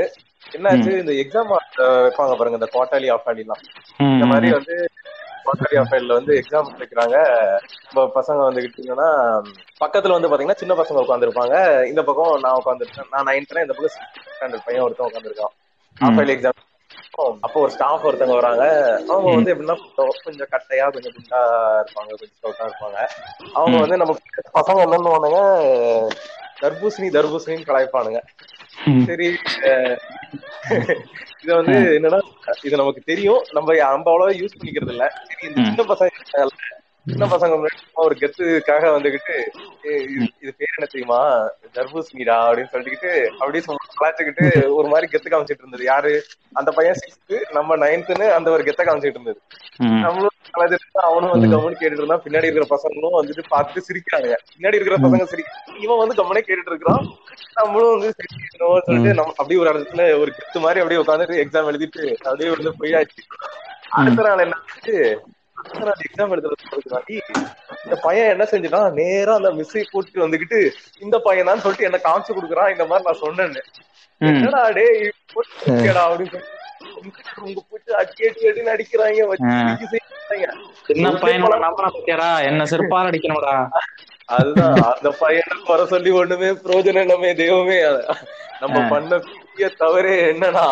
என்னாச்சு? இந்த எக்ஸாம் வைப்பாங்க பாருங்க இந்த குவார்டர்லி ஆஃப் எல்லாம் இந்த மாதிரி வந்து குவார்டர்லி ஆஃப் வந்து எக்ஸாம் வைக்கிறாங்க இப்போ பசங்க வந்துகிட்டு இருந்தீங்கன்னா பக்கத்துல வந்து பாத்தீங்கன்னா சின்ன பசங்க உட்காந்துருப்பாங்க இந்த பக்கம் நான் உட்காந்துருக்கேன் நான் நைன்த்னா இந்த பக்கம் ஸ்டாண்டர்ட் பையன் ஒருத்தன் உட்காந்துருக்கான் ஆஃப் இயர்லி எக்ஸாம் அப்போ ஒரு ஸ்டாஃப் ஒருத்தவங்க வராங்க. அவங்க வந்து எப்படின்னா கொஞ்சம் கட்டையா கொஞ்சம் குண்டா இருப்பாங்க. கொஞ்சம் ஸ்டவுட்டா இருப்பாங்க. அவங்க. வந்து நம்ம பசங்க என்ன பண்ணுவானுங்க தர்பூசணி தர்பூசணின்னு கலாய்ப்பானுங்க. சரி இது வந்து என்னன்னா இது நமக்கு தெரியும். நம்ம நம்ம அவ்வளவா யூஸ் பண்ணிக்கிறது இல்ல சரி இந்த. சின்ன பசங்க சின்ன பசங்க ஒரு கெத்துக்காக வந்துகிட்டு "ஏய், இது- பேர் என்ன தெரியுமா? தர்பூசணிடா அப்படின்னு சொல்லிக்கிட்டு அப்படியே சும்மா கலாய்ச்சிக்கிட்டு ஒரு மாதிரி கெத்து காமிச்சிட்டு இருந்தது. யாரு? அந்த பையன் சிக்ஸ்த்து நம்ம நைன்த்துன்னு அந்த ஒரு கெத்த காமிச்சிட்டு இருந்தது. நம்மளும் அவனும் வந்து கம்முன்னு கேட்டுட்டு இருந்தான். பின்னாடி இருக்கிற பசங்களும் வந்துட்டு பார்த்து சிரிக்கிறாங்க பின்னாடி இருக்கிற பசங்க சிரிக்க இவன் வந்து கம்முனே கேட்டுட்டு இருக்கிறான். நம்மளும் வந்து சொல்லிட்டு நம்ம அப்படியே ஒரு இடத்துல ஒரு கெத்து மாதிரி அப்படியே உட்காந்துட்டு எக்ஸாம் எழுதிட்டு அப்படியே வந்து போயாச்சு. அடுத்த நாள் என்ன ஆச்சு? அடுத்த நாள் எக்ஸாம் எழுதுறதுக்கு இந்த பையன் என்ன செஞ்சுட்டான்? நேரா அந்த மிஸ்ஸை கூட்டிட்டு வந்துகிட்டு இந்த பையன் தான் சொல்லிட்டு என்ன காமிச்சு கொடுக்குறான். இந்த மாதிரி நான் சொன்னேன்னு. என்னடா போட்டுடா அப்படின்னு சொல்லி உங்க போட்டு அடி அடி அடின்னு அடிக்கிறாங்க வச்சு ஆ. இடிச்சு செய்யறாங்க. சின்ன பையனோட நம்பரை பத்தியாரா என்ன செருப்பால் அடிக்கணும்டா அதுதான் அந்த பையனை வர சொல்லி ஒண்ணுமே பிரயோஜனம் இல்லமே தெய்வமே நம்ம. பண்ண பெரிய தவறே என்னன்னா.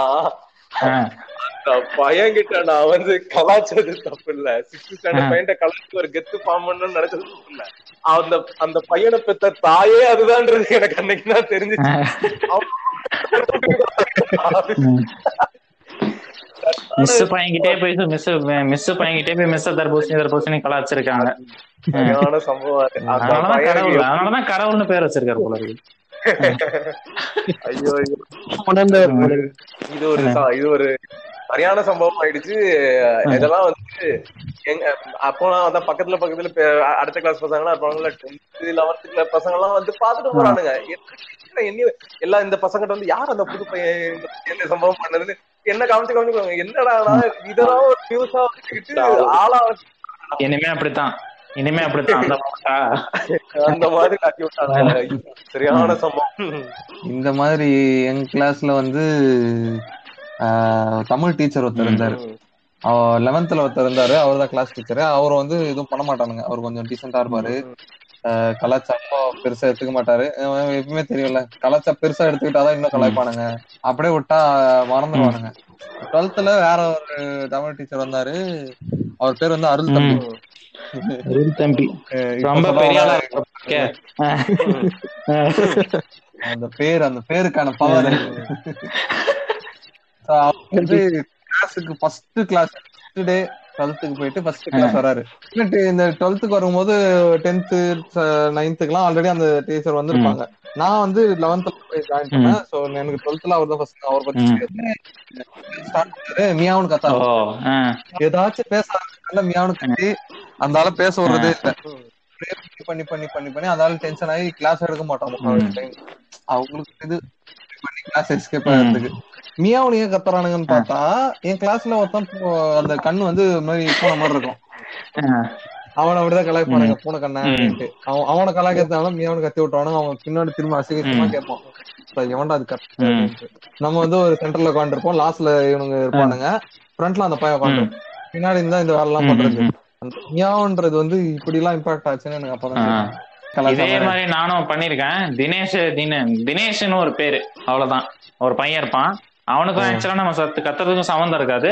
அந்த பையன் கிட்ட நான் வந்து கலாச்சது தப்பு இல்ல சிக்ஸ்த். ஸ்டாண்டர்ட் பையன் கலாச்சி ஒரு கெத்து ஃபார்ம் பண்ணணும்னு நினைச்சது தப்பு இல்ல அந்த அந்த பையனை பெத்த தாயே அதுதான்ன்றது எனக்கு அன்னைக்கு தான் தெரிஞ்சுச்சு மிஸ் பையன்கிட்டே போய் மிஸ் மிஸ் பையன்கிட்டே போய் மிஸ் தர்பூசணி தர்பூசணி கலாச்சிருக்காங்க. [laughs] அதனாலதான் கடவுள் அதனாலதான் கடவுள்னு பேர் வச்சிருக்காரு போல. [laughs] இது ஒரு இது ஒரு சரியான சம்பவம் ஆயிடுச்சு. இதெல்லாம் வந்து எங்க அப்போ நான் அதான் பக்கத்துல பக்கத்துல அடுத்த கிளாஸ் பசங்க எல்லாம் இருப்பாங்கல்ல டென்த் லெவன்த் பசங்க எல்லாம் வந்து பாத்துட்டு போறானுங்க. என்ன என்ன எல்லா இந்த பசங்கிட்ட வந்து யார் அந்த புது பையன் இந்த சம்பவம் பண்ணதுன்னு என்ன காமிச்சு காமிச்சு என்னடா இதெல்லாம் ஒரு நியூஸா வச்சுக்கிட்டு ஆளா இனிமே அப்படித்தான். இனிமே அப்படித்தான். அந்த மாதிரி காட்டி விட்டாங்க சரியான சம்பவம். இந்த மாதிரி எங்க கிளாஸ்ல வந்து தமிழ் டீச்சர் ஒருத்தர் இருந்தாரு. லெவன்த்ல ஒருத்தர் இருந்தாரு. அவர் தான் கிளாஸ் டீச்சர் அவர் வந்து எதுவும் பண்ண மாட்டானுங்க. அவர் கொஞ்சம் டீசெண்டா இருப்பாரு. ஆஹ், கலாச்சாரம் பெருசா எடுத்துக்க மாட்டாரு. எப்பவுமே தெரியும்ல. கலாச்சாரம் பெருசா எடுத்துக்கிட்டாதான் இன்னும் கலாய்ப்பானுங்க. அப்படியே விட்டா மறந்துடுவானுங்க டுவெல்த்ல வேற ஒரு தமிழ் டீச்சர் வந்தாரு. அவர் பேர் வந்து அருள் தம்பி. அருள் தம்பி. ரொம்ப பெரிய அந்த பேர் அந்த பேருக்கான பவர் வந்து கிளாஸுக்கு ஃபர்ஸ்ட் கிளாஸ் ஃபர்ஸ்ட் டே டுவெல்த்துக்கு போயிட்டு ஃபர்ஸ்ட் கிளாஸ் வராரு. இந்த டுவெல்த்துக்கு வரும்போது டென்த்து நைன்த்துக்குலாம் ஆல்ரெடி அந்த டீச்சர் வந்திருப்பாங்க. நான் வந்து லெவன்த்ல போய் ஜாயின் பண்ணேன். சோ எனக்கு டுவெல்த்ல அவர் தான் ஃபர்ஸ்ட் அவர் பத்தி கத்தாரு. ஆ. ஏதாச்சும் பேச மியாவுன்னு கத்தி அந்த ஆள பேச விடுறதே இல்ல. பண்ணி பண்ணி பண்ணி பண்ணி ஆளு டென்ஷன் ஆகி கிளாஸ் எடுக்க மாட்டோம். அவங்களுக்கு இது கிளாஸ் எஸ்கேப் ஆகிறதுக்கு மியாவுன்னு ஏன் கத்துறானுங்கன்னு பார்த்தா என் கிளாஸ்ல ஒருத்தன் அந்த கண்ணு வந்து மாதிரி பூனை மாதிரி இருக்கும். அவனை அப்படிதான் கலாய்ப்பானுங்க பூனை கண்ணா அவன் அவனை கலாய்க்கிறதுனால மியாவுன்னு கத்தி விட்டுவானுங்க அவன் பின்னாடி திரும்ப அசிங்கமா கேட்பான். "சார், எவன்டா அது அப்படின்ட்டு. நம்ம வந்து ஒரு சென்டர்ல உட்காந்துருப்போம் லாஸ்ட்ல இவனுங்க இருப்பானுங்க. ஃப்ரண்ட்ல அந்த பையன் உட்காந்து பின்னாடி இருந்தா இந்த வேலை எல்லாம் பண்றது. மியாவுன்றது வந்து இப்படி எல்லாம் இம்பாக்ட் ஆச்சுன்னு எனக்கு அப்பதான். இதே மாதிரி நானும் பண்ணிருக்கேன் தினேஷ் தின தினேஷ்னு ஒரு பேரு. அவ்வளவுதான். ஒரு பையன் இருப்பான். அவனுக்கும் ஆக்சுவலா நம்ம சத்து கத்துறதுக்கும் சம்மந்தம் இருக்காது.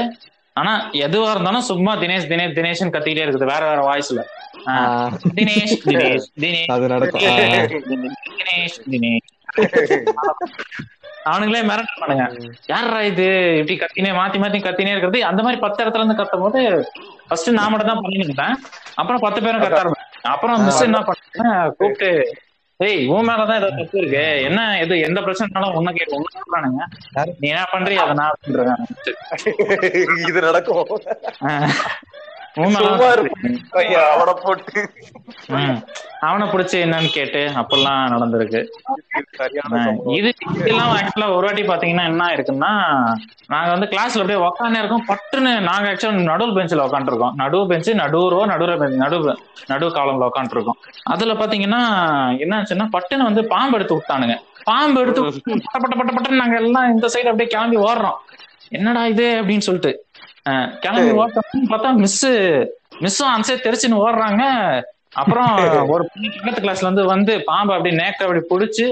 ஆனா எதுவா இருந்தாலும் சும்மா தினேஷ் தினேஷ் தினேஷ்னு கத்திக்கிட்டே இருக்குது. வேற வேற வாய்ஸ்ல தினேஷ் தினேஷ் [laughs] தினேஷ். அது நடக்கும். தினேஷ் தினேஷ். அவனுங்களே மிரட்ட பண்ணுங்க. யாரா இது? இப்படி கத்தினே மாத்தி மாத்தி கத்தினே இருக்கிறது. அந்த மாதிரி பத்து இடத்துல இருந்து கத்தும் போது ஃபர்ஸ்ட் நான் மட்டும் தான் பண்ணிட்டு இருந்தேன் அப்புறம் பத்து பேரும் கத்த அப்புறம் மிஸ் என்ன பண்ணாங்க கூப்பிட்டு ஏய் உன் மேலதான் ஏதோ தப்பு இருக்கு. என்ன எது எந்த பிரச்சனைனாலும் உன்ன கேட்டு உன்ன சொல்றானுங்க. நீ என்ன பண்றீ அதை நான் பண்றேன். இது நடக்கும். அவனை பிடிச்சி என்னன்னு கேட்டு அப்பெல்லாம் நடந்திருக்கு. இது இதெல்லாம் ஆக்சுவலா ஒரு வாட்டி பாத்தீங்கன்னா என்ன இருக்குன்னா நாங்க வந்து கிளாஸ்ல அப்படியே உக்காந்தே இருக்கோம். பட்டுன்னு நாங்க ஆக்சுவலா நடுவு பெஞ்சில் உட்காந்துருக்கோம் நடுவு பெஞ்சு நடுவு ரோ நடுவு bench, நடுவு நடுவு காலம்ல உட்காந்துருக்கோம் அதுல பாத்தீங்கன்னா என்னாச்சுன்னா பட்டுன்னு வந்து பாம்பு எடுத்து விட்டானுங்க. பாம்பு எடுத்து பட்ட பட்ட பட்ட பட்டன்னு நாங்க எல்லாம் இந்த சைடு அப்படியே கிளம்பி ஓடுறோம். என்னடா இது அப்படின்னு சொல்லிட்டு. கிளம்பி ஓட்டோம்னு பார்த்தா மிஸ் மிஸ்ஸும் அந்த சைடு தெரிச்சுன்னு ஓடுறாங்க. அப்புறம் [laughs] ஒரு பக்கத்து கிளாஸ்ல இருந்து வந்து பாம்பை அப்படியே நேக்க அப்படி பிடிச்சி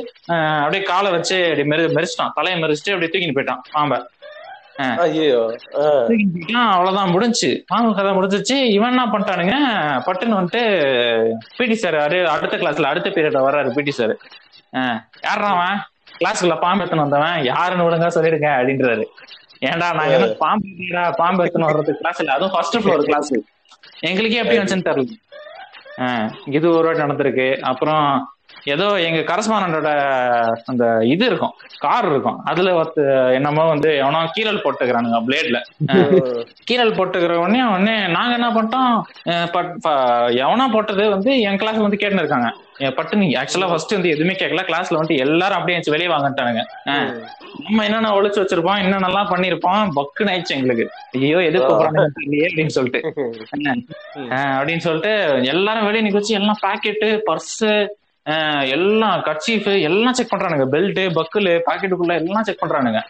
அப்படியே காலை வச்சு அப்படி மெரி மெரிச்சிட்டான். தலையை மெரிச்சிட்டு அப்படியே தூக்கிட்டு போயிட்டான் பாம்பை. அவ்வளவுதான் முடிஞ்சுச்சு. பாம்பு கதை முடிஞ்சிச்சு. இவன் என்ன பண்ணிட்டானுங்க? பட்டுன்னு வந்துட்டு பிடி சார் அடுத்த கிளாஸ்ல அடுத்த பீரியட்ல வர்றாரு பிடி சார் யாரா அவன்? கிளாஸ்க்குள்ள பாம்பு எடுத்துன்னு வந்தவன்? யாருன்னு விடுங்க சொல்லிடுங்க அப்படின்றாரு. ஏன்டா நாங்க என்ன பாம்பு பாம்பு எடுத்துன்னு வர்றது கிளாஸ்ல அதுவும் ஃபர்ஸ்ட் ஃப்ளோர் கிளாஸ் எங்களுக்கே எப்படி வந்துச்சுன்னு தெரியல. ஆஹ் இது ஒரு வாட்டி நடந்திருக்கு. அப்புறம் ஏதோ எங்க கரஸ்பாண்டோட அந்த இது இருக்கும் கார் இருக்கும். அதுல ஒருத்த என்னமோ வந்து எவனோ கீழல் போட்டுக்கிறானுங்க பிளேட்ல கீழல் போட்டுக்கிற உடனே உடனே நாங்க என்ன பண்ணிட்டோம் எவனா போட்டது வந்து என் கிளாஸ் வந்து கேட்டுன்னு இருக்காங்க என் பட்டுன்னு ஆக்சுவலா ஃபர்ஸ்ட் வந்து எதுவுமே கேட்கல கிளாஸ்ல வந்துட்டு எல்லாரும் அப்படியே வெளியே வாங்கிட்டானுங்க. நம்ம என்னென்ன ஒளிச்சு வச்சிருப்போம் என்னென்னலாம் பண்ணிருப்போம் பக்குன்னு ஆயிடுச்சு எங்களுக்கு. ஐயோ எது கூப்பிடுறாங்க அப்படின்னு சொல்லிட்டு. [laughs] அப்படின்னு சொல்லிட்டு எல்லாரும் வெளியே நிக்க வச்சு எல்லாம் பாக்கெட்டு பர்ஸு எல்லாம் கட்சீஃப் எல்லாம் செக் பண்றானுங்க. பெல்ட் பக்குலு பாக்கெட்டுக்குள்ள எல்லாம் செக் பண்றானுங்க.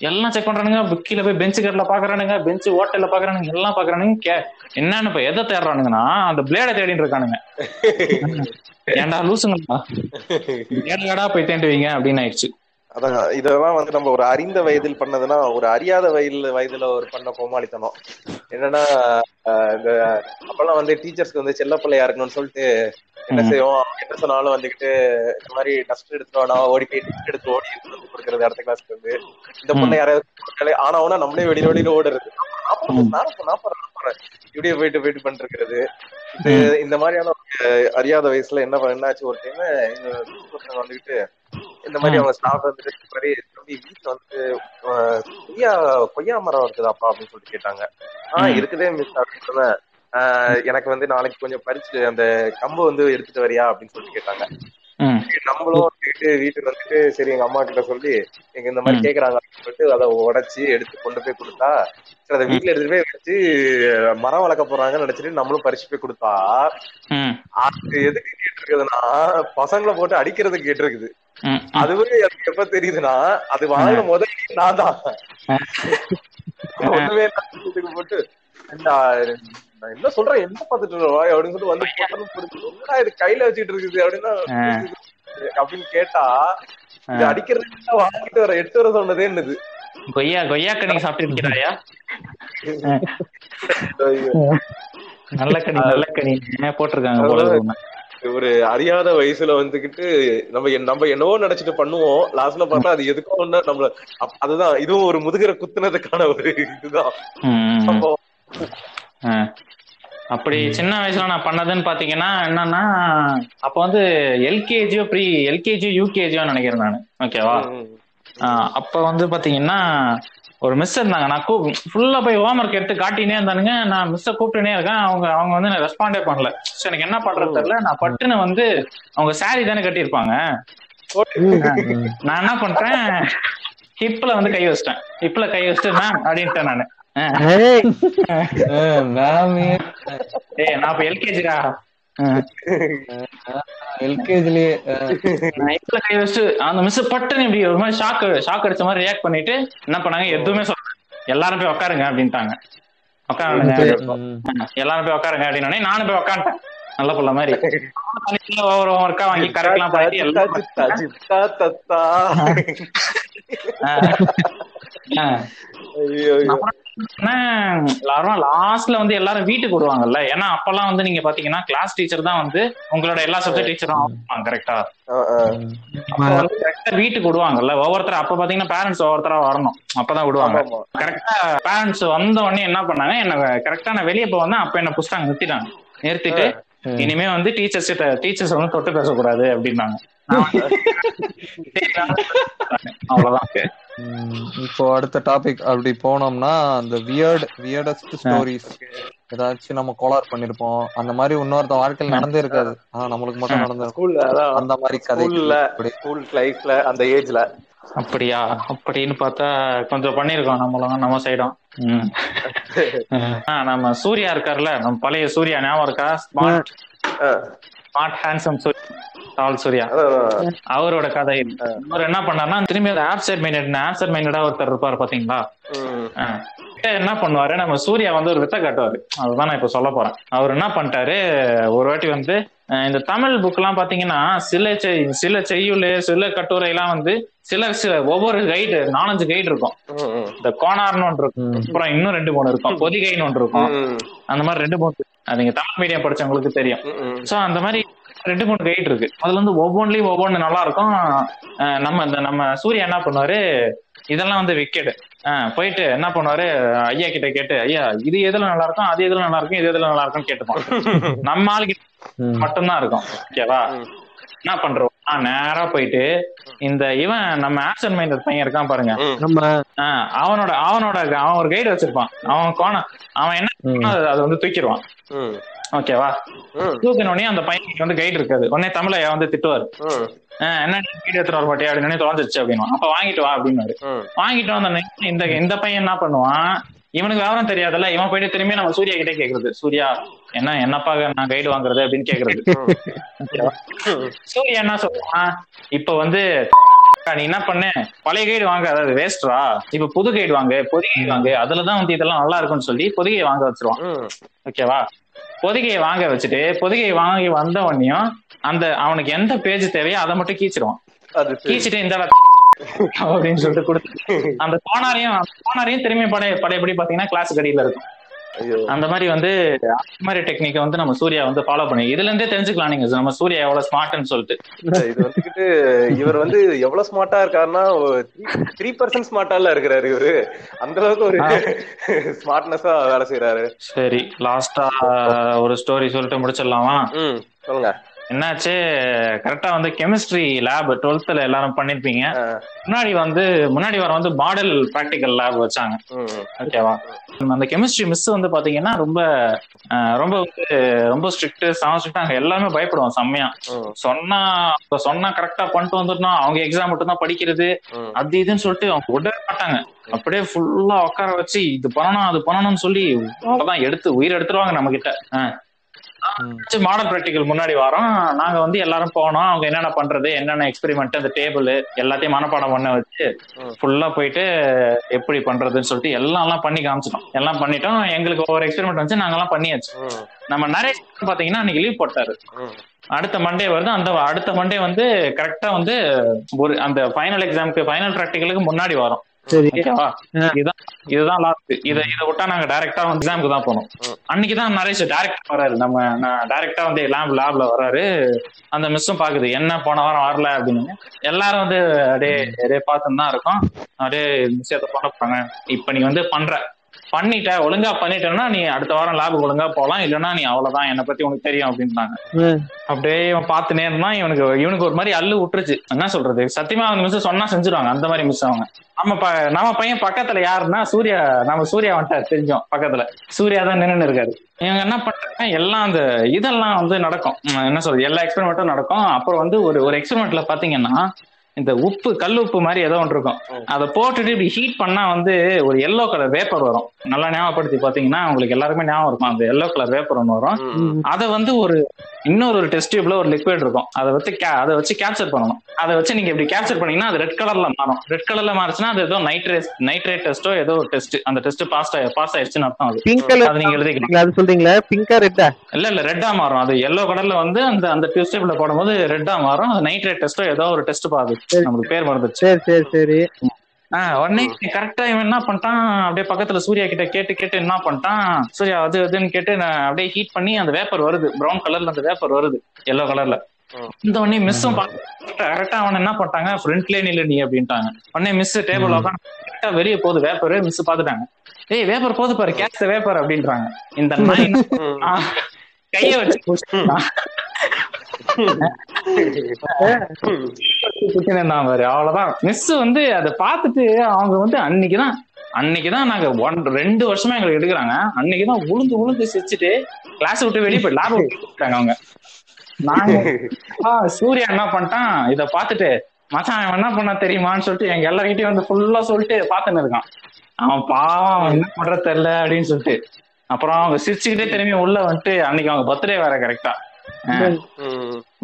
எல்லாம் செக் பண்றானுங்க. கீழ போய் பெஞ்ச் கட்டில பாக்குறானுங்க. பெஞ்ச் ஹோட்டல்ல பாக்குறானுங்க. எல்லாம் பாக்குறானுங்க. கே என்னன்னு இப்ப எதை தேடுறானுங்கன்னா அந்த பிளேட தேடிட்டு இருக்கானுங்க. [laughs] ஏன்டா லூசுங்களா? ஏடா போய் தேண்டுவீங்க? அப்படின்னு ஆயிடுச்சு. அதான் இதெல்லாம் வந்து நம்ம ஒரு அறிந்த வயதில் பண்ணதுன்னா ஒரு அறியாத வயதுல வயதுல ஒரு பண்ண கோமாளித்தனம். என்னன்னா இந்த அப்பெல்லாம் வந்து டீச்சர்ஸ்க்கு வந்து செல்ல பிள்ளையா இருக்கணும்னு சொல்லிட்டு என்ன. செய்வோம்? என்ன சொன்னாலும் வந்துகிட்டு இந்த மாதிரி டஸ்ட் எடுத்துட்டு ஓடி போய் டஸ்ட் எடுத்து ஓடி கொடுக்கறது அடுத்த கிளாஸ்க்கு வந்து. இந்த பொண்ணை யாராவது ஆனா அவனா நம்மளே வெளியில வெளியில ஓடுறது. நாற்பது நாற்பது இப்படியே போயிட்டு போயிட்டு பண்ணிட்டு இருக்கிறது இந்த மாதிரியான ஒரு அறியாத வயசுல என்ன பண்ண- என்னாச்சு ஒரு டைம் வந்துகிட்டு இந்த மாதிரி அவங்க ஸ்டாஃப் வந்துட்டு மாதிரி தம்பி வீட்டுல வந்து கொய்யா கொய்யா மரம் இருக்குதாப்பா? அப்படின்னு சொல்லிட்டு கேட்டாங்க. ஆஹ். இருக்குதே மிஸ் அப்படின்னு சொன்னேன். ஆஹ், எனக்கு வந்து நாளைக்கு கொஞ்சம் பறிச்சு அந்த கம்பு வந்து எடுத்துட்டு வரியா? அப்படின்னு சொல்லிட்டு கேட்டாங்க. நம்மளும் வந்துட்டு வீட்டுக்கு வந்துட்டு சரி எங்க அம்மா கிட்ட சொல்லி எங்க இந்த மாதிரி. கேக்குறாங்க சொல்லிட்டு அதை உடைச்சு எடுத்து கொண்டு போய் கொடுத்தா சரி அதை வீட்டுல எடுத்துட்டு போய் வச்சு மரம் வளர்க்க போறாங்கன்னு நினைச்சிட்டு நம்மளும் பறிச்சு போய் கொடுத்தா அது எதுக்கு கேட்டிருக்குதுன்னா பசங்களை போட்டு அடிக்கிறதுக்கு கேட்டிருக்குது. அதுவே எனக்கு எப்ப தெரியுதுன்னா அது வாங்கின முதல்ல நான் தான். ஒண்ணுமே போட்டு "ஏண்டா, நான் என்ன சொல்றேன்? என்ன பாத்துட்டு அப்படின்னு சொல்லிட்டு வந்து இது கையில வச்சுட்டு இருக்குது அப்படின்னா அப்படின்னு கேட்டா இது அடிக்கிறதுக்கு வாங்கிட்டு வர எட்டு வர சொன்னதே என்னது? கொய்யா கொய்யாக்க நீங்க சாப்பிட்டு இருக்கிறாயா நல்ல கனி நல்ல கனி. போட்டிருக்காங்க போல இருக்கு. ஒரு அறியாத வயசுல வந்துகிட்டு நம்ம நம்ம என்னவோ நினைச்சிட்டு பண்ணுவோம். லாஸ்ட்ல பார்த்தா அது எதுக்கோ ஒண்ணு நம்மள அதுதான் இதுவும் ஒரு முதுகரை குத்துனதுக்கான ஒரு இதுதான். சம்பவம். அப்படி சின்ன வயசுல நான் பண்ணதுன்னு பாத்தீங்கன்னா என்னன்னா அப்ப வந்து எல்கேஜியோ ப்ரீ எல்கேஜியோ யூகேஜியோ நினைக்கிறேன் நான். ஓகேவா. அப்ப வந்து பாத்தீங்கன்னா ஒரு மிஸ் இருந்தாங்க. நான் கூ ஃபுல்லா போய் ஹோம்ஒர்க் எடுத்து காட்டினே இருந்தானுங்க. நான் மிஸ்ஸை கூப்பிட்டுனே இருக்கேன். அவங்க அவங்க வந்து நான் ரெஸ்பாண்டே பண்ணல. சோ எனக்கு என்ன பண்றது தெரியல. நான் பட்டுன்னு வந்து அவங்க saree தானே கட்டியிருப்பாங்க. நான் என்ன பண்றேன்? ஹிப்ல வந்து கை வச்சிட்டேன். ஹிப்ல கை வச்சுட்டு மேம் அப்படின்ட்டேன் நானு. எல்கேஜிடா? எல்கேஜிலேயே கை வச்சுட்டு அந்த மிஸ் பட்டுன்னு இப்படி ஒரு மாதிரி ஷாக் ஷாக் அடிச்ச மாதிரி ரியாக்ட் பண்ணிட்டு என்ன பண்ணாங்க? எதுவுமே சொல்ல எல்லாரும் போய் உட்காருங்க அப்படின்ட்டாங்க. உட்காருங்க எல்லாரும் போய் உட்காருங்க அப்படின்னே நானும் போய் உட்காந்துட்டேன் நல்ல புள்ள மாதிரி. தனித்தனியா ஒவ்வொரு ஒர்க்கா வாங்கி கரெக்ட்லாம் பண்ணி எல்லாம் தத்தா, ஜித்தா, தத்தா. ஆ. ஐயோ, ஐயோ. எல்லாரும் லாஸ்ட்ல வந்து எல்லாரும் வீட்டுக்கு விடுவாங்கல்ல ஏன்னா அப்பெல்லாம் வந்து நீங்க பாத்தீங்கன்னா கிளாஸ் டீச்சர் தான் வந்து உங்களோட எல்லா சப்ஜெக்ட் டீச்சரும் கரெக்டா கரெக்டா வீட்டுக்கு விடுவாங்கல்ல ஒவ்வொருத்தர் அப்ப பாத்தீங்கன்னா பேரண்ட்ஸ் ஒவ்வொருத்தரா வரணும். அப்பதான் விடுவாங்க. கரெக்டா பேரண்ட்ஸ் வந்த உடனே என்ன பண்ணாங்க? என்ன கரெக்டா நான் வெளியே போவேன் அப்ப என்ன புஸ்தாங்க நிறுத்திட்டாங்க. நிறுத்திட்டு இனிமே வந்து டீச்சர்ஸ் கிட்ட டீச்சர்ஸ் வந்து தொட்டு பேசக்கூடாது அப்படின்னாங்க. [laughs] அவ்வளவுதான். இப்போ அடுத்த டாபிக் அப்படி போனோம்னா அந்த வியர்ட் வியர்டஸ்ட் ஸ்டோரிஸ் ஏதாச்சும் நம்ம கோளார் பண்ணிருப்போம். அந்த மாதிரி இன்னொருத்த வாழ்க்கையில் நடந்தே இருக்காது. ஆனா நம்மளுக்கு மட்டும் ஸ்கூல்ல அதான். அந்த மாதிரி கதை ஸ்கூல் லைஃப்ல அந்த ஏஜ்ல அப்படியா? அப்படின்னு பார்த்தா கொஞ்சம் பண்ணிருக்கோம் நம்மளும் நம்ம சைடும் [laughs] நம்ம சூர்யா இருக்கார்ல. நம்ம பழைய சூர்யா ஞாபகம் இருக்கா? Smart smart handsome Suriya tall Suriya அவரோட கதை. அவர் என்ன பண்ணாருன்னா திரும்பி அந்த ஆப்செட் மைண்டட் ஆப்செட் மைண்டடா ஒருத்தர் இருப்பாரு பாத்தீங்களா. என்ன பண்ணுவாரு நம்ம சூர்யா வந்து ஒரு வித்த காட்டுவாரு. அதுதான் நான் இப்ப சொல்ல போறேன். அவர் என்ன பண்ணிட்டாரு ஒரு வாட்டி வந்து இந்த தமிழ் புக் எல்லாம் பாத்தீங்கன்னா சில செய்- சில செய்யுள் சில கட்டுரை எல்லாம் வந்து சில சில ஒவ்வொரு கைடு நாலஞ்சு கைடு இருக்கும். இந்த கோனார்னு ஒன்று இருக்கும். அப்புறம் இன்னும் ரெண்டு மூணு இருக்கும். பொதிகைன்னு ஒன்று இருக்கும். அந்த மாதிரி ரெண்டு மூணு அது நீங்க தமிழ் மீடியம் படிச்சவங்களுக்கு தெரியும். சோ அந்த மாதிரி ரெண்டு மூணு கைட் இருக்கு. அதுல வந்து ஒவ்வொன்றிலயும் ஒவ்வொன்று நல்லா இருக்கும். அஹ் நம்ம இந்த நம்ம சூர்யா என்ன பண்ணுவாரு? இதெல்லாம் வந்து விக்கெட் போயிட்டு என்ன பண்ணுவாரு? ஐயா கிட்ட கேட்டு ஐயா இது எதுல நல்லா இருக்கும்? அது எதுல நல்லா இருக்கும்? இது எதுல நல்லா இருக்கும்னு கேட்டுப்பான். [laughs] நம்ம ஆளுக்கு. மட்டும்தான் இருக்கும். ஓகேவா? என்ன பண்றோம் நேரா போயிட்டு இந்த இவன் நம்ம ஆப்சன் மைண்டட் பையன் இருக்கான் பாருங்க. அவனோட அவனோட அவன் ஒரு கைடு வச்சிருப்பான். அவன் கோணம் அவன் என்ன அதை வந்து தூக்கிடுவான். ஓகேவா தூக்கின உடனே அந்த பையனுக்கு வந்து கைடு இருக்காது. உடனே தமிழையா வந்து திட்டுவாரு. ஆஹ் என்ன கைடு எடுத்துட்டு வர மாட்டியா? அப்படின்னு தொலைஞ்சிருச்சு அப்படின்னு அப்ப வாங்கிட்டு வா அப்படின்னாரு வாங்கிட்டு வந்த இந்த இந்த பையன் என்ன பண்ணுவான்? இவனுக்கு விவரம் தெரியாதுல்ல. இவன் போயிட்டு திரும்பி நம்ம சூர்யா கிட்டே கேக்குறது. சூர்யா என்ன என்னப்பா நான் கைடு வாங்குறது அப்படின்னு கேக்குறது? சூர்யா என்ன சொல்றான் இப்ப வந்து நீ என்ன பண்ணு? பழைய கைடு வாங்க. அதாவது வேஸ்ட்ரா இப்ப புது கைடு வாங்க. பொதிகை வாங்க. அதுலதான் வந்து இதெல்லாம் நல்லா இருக்கும்னு சொல்லி பொதிகையை வாங்க வச்சிருவான். ஓகேவா பொதிகையை வாங்க வச்சுட்டு பொதிகையை வாங்கி வந்த உடனேயும் அந்த அவனுக்கு எந்த பேஜ் தேவையோ அதை மட்டும் கீச்சிருவான். கீச்சிட்டு இந்த அப்படின்னு சொல்லிட்டு [laughs] கொடுத்து அந்த கோனாரையும் கோனாரையும் திரும்பி பழைய பழையபடி பாத்தீங்கன்னா கிளாஸ் கடியில இருக்கும். அந்த மாதிரி வந்து அந்த மாதிரி டெக்னிக்கை வந்து நம்ம சூர்யா வந்து ஃபாலோ பண்ணி இதுல இருந்தே தெரிஞ்சுக்கலாம் நீங்க. நம்ம சூர்யா எவ்வளவு ஸ்மார்ட்னு சொல்லிட்டு. இது வந்துகிட்டு இவர் வந்து எவ்வளவு ஸ்மார்ட்டா இருக்காருன்னா த்ரீ பர்சன்ட் ஸ்மார்ட்டால இருக்கிறாரு இவரு. அந்த அளவுக்கு ஒரு ஸ்மார்ட்னஸா வேலை செய்யறாரு சரி லாஸ்டா ஒரு ஸ்டோரி சொல்லிட்டு முடிச்சிடலாமா? சொல்லுங்க. என்னாச்சு? கரெக்டா வந்து கெமிஸ்ட்ரி லேப் டுவெல்த்ல எல்லாரும் பண்ணிருப்பீங்க. முன்னாடி வந்து முன்னாடி வர வந்து மாடல் ப்ராக்டிக்கல் லேப் வச்சாங்க. ஓகேவா அந்த கெமிஸ்ட்ரி மிஸ் வந்து பாத்தீங்கன்னா ரொம்ப ரொம்ப வந்து ரொம்ப ஸ்ட்ரிக்ட் செம ஸ்ட்ரிக்ட் நாங்க எல்லாமே பயப்படுவோம் செம்மையா. சொன்னா இப்ப சொன்னா கரெக்டா பண்ணிட்டு வந்துட்டோம் அவங்க எக்ஸாம் மட்டும் தான் படிக்கிறது. அது இதுன்னு சொல்லிட்டு அவங்க விடவே மாட்டாங்க. அப்படியே ஃபுல்லா உட்கார வச்சு இது பண்ணணும் அது பண்ணணும்னு சொல்லி அவ்வளவுதான் எடுத்து உயிர் எடுத்துருவாங்க நம்ம கிட்ட. மாடல் ப்ராக்டிக்கல் முன்னாடி வரோம் நாங்க வந்து எல்லாரும் போனோம். அவங்க என்னென்ன பண்றது என்னென்ன எக்ஸ்பெரிமெண்ட் அந்த டேபிள் எல்லாத்தையும் மனப்பாடம் பண்ண வச்சு ஃபுல்லா போயிட்டு எப்படி பண்றதுன்னு சொல்லிட்டு எல்லாம் எல்லாம் பண்ணி காமிச்சிட்டோம். எல்லாம் பண்ணிட்டோம். எங்களுக்கு ஒவ்வொரு எக்ஸ்பெரிமெண்ட் வந்து நாங்கெல்லாம் பண்ணியாச்சு. நம்ம நிறைய பாத்தீங்கன்னா அன்னைக்கு லீவ் போட்டாரு. அடுத்த மண்டே வருது. அந்த அடுத்த மண்டே வந்து கரெக்டா வந்து ஒரு அந்த ஃபைனல் எக்ஸாமுக்கு ஃபைனல் ப்ராக்டிக்கலுக்கு முன்னாடி வரும். சரி. இதுதான் இதுதான் லாஸ்ட் இத இத விட்டா நாங்க டைரக்டா வந்து எக்ஸாமுக்கு தான் போனோம் அன்னைக்கு தான் நரேஷ் டைரக்டா வராரு. நம்ம டைரக்டா வந்து லேப் லேப்ல வராரு. அந்த மிஸ்ஸும் பாக்குது. என்ன போன வாரம் வரல அப்படின்னு. எல்லாரும் வந்து அப்படியே அப்படியே பார்த்துன்னு தான் இருக்கோம். அப்படியே விஷயத்த பண்ண போறாங்க. இப்ப நீ வந்து பண்ற. பண்ணிட்ட ஒழுங்கா பண்ணிட்டேன்னா நீ அடுத்த வாரம் லேபுக்கு ஒழுங்கா போலாம். இல்லைன்னா நீ அவ்வளவுதான். என்னை பத்தி உனக்கு தெரியும் அப்படின்ட்டாங்க ம். அப்படியே இவன் பார்த்துனே இருந்தான். இவனுக்கு இவனுக்கு ஒரு மாதிரி அள்ளு விட்டுருச்சு. என்ன சொல்றது? சத்தியமா அவங்க மிஸ் சொன்னா செஞ்சுருவாங்க. அந்த மாதிரி மிஸ் அவங்க. நம்ம நம்ம பையன் பக்கத்துல யாருன்னா சூர்யா நம்ம சூர்யா வந்துட்டாரு. தெரிஞ்சோம் பக்கத்துல. சூர்யா தான் நின்னு இருக்காரு. இவங்க என்ன பண்றாங்க எல்லாம் அந்த இதெல்லாம் வந்து நடக்கும். என்ன சொல்றது? எல்லா எக்ஸ்பெரிமெண்ட்டும் நடக்கும். அப்புறம் வந்து ஒரு ஒரு எக்ஸ்பெரிமெண்ட்ல பாத்தீங்கன்னா இந்த உப்பு கல் உப்பு மாதிரி ஏதோ ஒன்று இருக்கும். அதை போட்டுட்டு இப்படி ஹீட் பண்ணா வந்து ஒரு எல்லோ கலர் வேப்பர் வரும். நல்லா ஞாபகப்படுத்தி பாத்தீங்கன்னா உங்களுக்கு எல்லாருமே ஞாபகம் இருக்கும். அந்த எல்லோ கலர் வேப்பர் ஒன்று வரும். அதை வந்து ஒரு இன்னொரு ஒரு டெஸ்ட் டியூப்ல ஒரு லிக்விட் இருக்கும். அதை வச்சு அதை வச்சு கேப்சர் பண்ணணும். அதை வச்சு நீங்க இப்படி கேப்சர் பண்ணீங்கன்னா அது ரெட் கலர்ல மாறும். ரெட் கலர்ல மாறுச்சுன்னா அது ஏதோ நைட்ரேட் நைட்ரேட் டெஸ்டோ ஏதோ ஒரு டெஸ்ட் அந்த டெஸ்ட் பாஸ் பாஸ் ஆயிடுச்சுன்னு அர்த்தம் அது. பிங்க் கலர் அது நீங்க எழுதிக்கலாம். அது சொல்றீங்களா? பிங்கா ரெட்டா இல்ல இல்ல ரெட்டா மாறும். அது எல்லோ கலர்ல வந்து அந்த அந்த டியூஸ்டேபிள்ல போடும்போது ரெட்டா மாறும். அது நைட்ரேட் டெஸ்டோ ஏதோ ஒரு டெஸ்ட் பாது. நம்மளுக்கு பேர் மறந்துச்சு சரி சரி சரி. உடனே கரெக்டா இவன் என்ன பண்ணிட்டான்? அப்படியே பக்கத்துல சூர்யா கிட்ட கேட்டு கேட்டு என்ன பண்ணிட்டான்? சூர்யா அது அதுன்னு கேட்டு நான் அப்படியே ஹீட் பண்ணி அந்த வேப்பர் வருது. பிரவுன் கலர்ல அந்த வேப்பர் வருது எல்லோ கலர்ல இந்த உடனே மிஸ்ஸும் கரெக்டா அவன் என்ன பண்ணிட்டாங்க? ஃப்ரண்ட்லயே நில்லு நீ அப்படின்ட்டாங்க. உடனே மிஸ் டேபிள் உட்காந்து கரெக்டா வெளியே போகுது வேப்பர் மிஸ் பாத்துட்டாங்க ஏய் வேப்பர் போது பாரு கேட்ச் வேப்பர் அப்படின்றாங்க. இந்த நாய் [laughs] கைய வச்சு அவ்வளவுதான். மிஸ் வந்து அதை பார்த்துட்டு அவங்க வந்து அன்னைக்குதான் அன்னைக்குதான் நாங்க ஒன் ரெண்டு வருஷமா எங்களுக்கு எடுக்கிறாங்க. அன்னைக்குதான் உளுந்து உளுந்து சிரிச்சுட்டு கிளாஸ் விட்டு வெளியே போய் லேப் விட்டாங்க அவங்க. நாங்க சூர்யா என்ன பண்ணிட்டான் இத பார்த்துட்டு மச்சான் அவன் என்ன பண்ணா தெரியுமான்னு சொல்லிட்டு எங்க எல்லார்கிட்டயும் வந்து ஃபுல்லா சொல்லிட்டு பாத்துன்னு இருக்கான். அவன் பாவம் அவன் என்ன பண்ற தெரியல அப்படின்னு சொல்லிட்டு. அப்புறம் அவங்க சிரிச்சுக்கிட்டே திரும்பி உள்ள வந்துட்டு அன்னைக்கு அவங்க பர்த்டே வேற கரெக்டா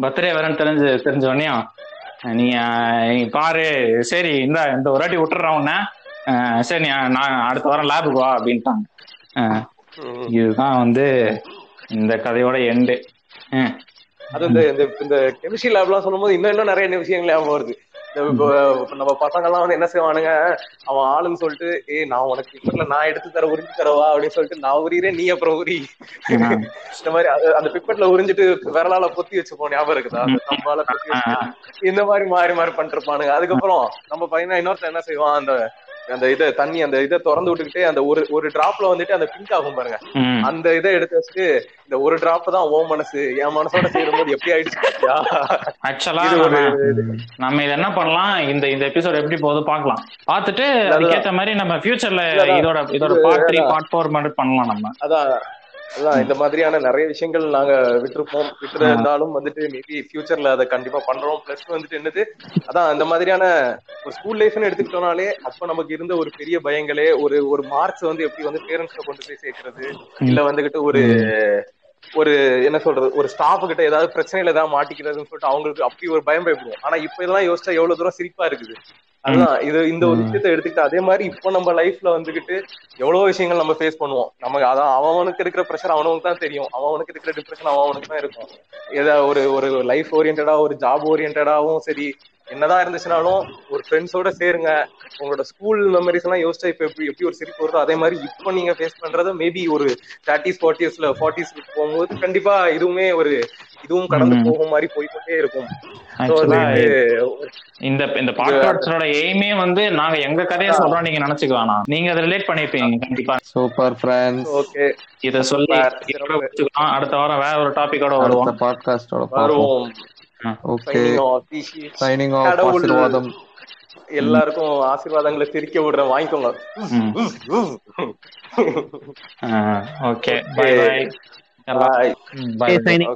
பர்த்டே வரேன்னு தெரிஞ்சு தெரிஞ்ச உடனேயும் நீ பாரு. சரி இந்த இந்த ஒரு வாட்டி விட்டுறேன் உன்னை. சரி நீ நான் அடுத்த வாரம் லேபுக்கு வா அப்படின்ட்டாங்க. இதுதான் வந்து இந்த கதையோட எண்டு அது இந்த இந்த கெமிஸ்ட்ரி லேப்லாம் சொல்லும்போது இன்னும் இன்னும் நிறைய விஷயங்கள் ஞாபகம் வருது. நம்ம பசங்க எல்லாம் வந்து என்ன செய்வானுங்க? அவன் ஆளுன்னு சொல்லிட்டு ஏய் நான் உனக்கு பிப்பர்ல நான் எடுத்து தர உறிஞ்சு தரவா? அப்படின்னு சொல்லிட்டு நான் உரியிறேன் நீ அப்புறம் உரி. இந்த மாதிரி அந்த பிப்பட்ல உறிஞ்சிட்டு விரலால பொத்தி வச்சுப்போம் ஞாபகம் இருக்குதா? பொத்தி வச்சு இந்த மாதிரி மாறி மாறி பண்ணிருப்பானுங்க. அதுக்கப்புறம் நம்ம பையனா இன்னொருத்தன் என்ன செய்வான்? அந்த அந்த இதை தண்ணி அந்த இதை திறந்து விட்டுக்கிட்டே அந்த ஒரு ஒரு டிராப்ல வந்துட்டு அந்த பிங்க் ஆகும் பாருங்க. அந்த இதை எடுத்து வச்சுட்டு இந்த ஒரு டிராப் தான் ஓ மனசு என் மனசோட சேரும்போது எப்படி ஆயிடுச்சு? ஆக்சுவலா நம்ம இத என்ன பண்ணலாம்? இந்த இந்த எபிசோட் எப்படி போகுது பார்க்கலாம். பார்த்துட்டு அதுக்கேத்த மாதிரி நம்ம ஃபியூச்சர்ல இதோட இதோட பார்ட் த்ரீ பார்ட் ஃபோர் மாதிரி பண்ணலாம் நம்ம. அதான். இந்த மாதிரியான நிறைய விஷயங்கள் நாங்க விட்டுருப்போம். விட்டுருந்தாலும் வந்துட்டு மேபி ஃபியூச்சர்ல அதை கண்டிப்பா பண்றோம். பிளஸ் வந்துட்டு என்னது? அதான் அந்த மாதிரியான ஒரு ஸ்கூல் லைஃப்னு எடுத்துக்கிட்டோம்னாலே அப்ப நமக்கு இருந்த ஒரு பெரிய பயங்களே ஒரு ஒரு மார்க்ஸ் வந்து எப்படி வந்து பேரண்ட்ஸ்ல கொண்டு போய் சேர்க்கறது? இல்ல வந்துகிட்டு ஒரு ஒரு என்ன சொல்றது ஒரு ஸ்டாஃப் கிட்ட ஏதாவது பிரச்சனையில ஏதாவது மாட்டிக்கிறதுன்னு சொல்லிட்டு அவங்களுக்கு அப்படி ஒரு பயம் பயப்படுவோம். ஆனா இப்ப இதெல்லாம் யோசிச்சா எவ்வளவு தூரம் சிரிப்பா இருக்குது. அதுதான் இது இந்த ஒரு விஷயத்த எடுத்துக்கிட்டு அதே மாதிரி இப்போ நம்ம லைஃப்ல வந்துகிட்டு எவ்வளவு விஷயங்கள் நம்ம ஃபேஸ் பண்ணுவோம். நமக்கு அதான் அவனுக்கு இருக்கிற ப்ரெஷர் அவனுக்கு தான் தெரியும். அவனுக்கு இருக்கிற டிப்ரெஷன் அவனுக்கு தான் இருக்கும். ஏதா ஒரு ஒரு லைஃப் ஓரியன்டா ஒரு ஜாப் ஓரியன்டாவும் சரி என்னதான் இருந்துச்சுனாலும் ஒரு ஃப்ரெண்ட்ஸோட சேருங்க. உங்களோட ஸ்கூல் மெமரிஸ் எல்லாம் யோசிச்சா இப்ப எப்படி எப்படி ஒரு சிரிப்பு வருதோ அதே மாதிரி இப்போ நீங்க ஃபேஸ் பண்றது மேபி ஒரு தேர்ட்டிஸ் ஃபார்ட்டிஸ்ல ஃபார்ட்டிஸ் போகும்போது கண்டிப்பா இதுவுமே ஒரு இதுவும் கடந்து போகும் மாதிரி போய்க்கொண்டே இருக்கும். இந்த இந்த பாட்காஸ்டோட எய்மே வந்து நாங்க எங்க கதையை சொல்றோம் நீங்க நினைச்சுக்க வேணாம் நீங்க அதை ரிலேட் பண்ணிருப்பீங்க கண்டிப்பா. சூப்பர் ஃப்ரெண்ட்ஸ் ஓகே இத சொல்லி. அடுத்த வாரம் வேற ஒரு டாபிக்கோட வருவோம். பாட்காஸ்டோட பார்ப்போம். வருவோம். ஓகே. சைனிங் ஆஃப் ஆசீர்வாதம். எல்லாருக்கும் ஆசீர்வாதங்களை திரிக்க விடுறேன். வாங்கிக்கோங்க. [laughs] Okay. Bye bye Bye. Bye signing. Okay.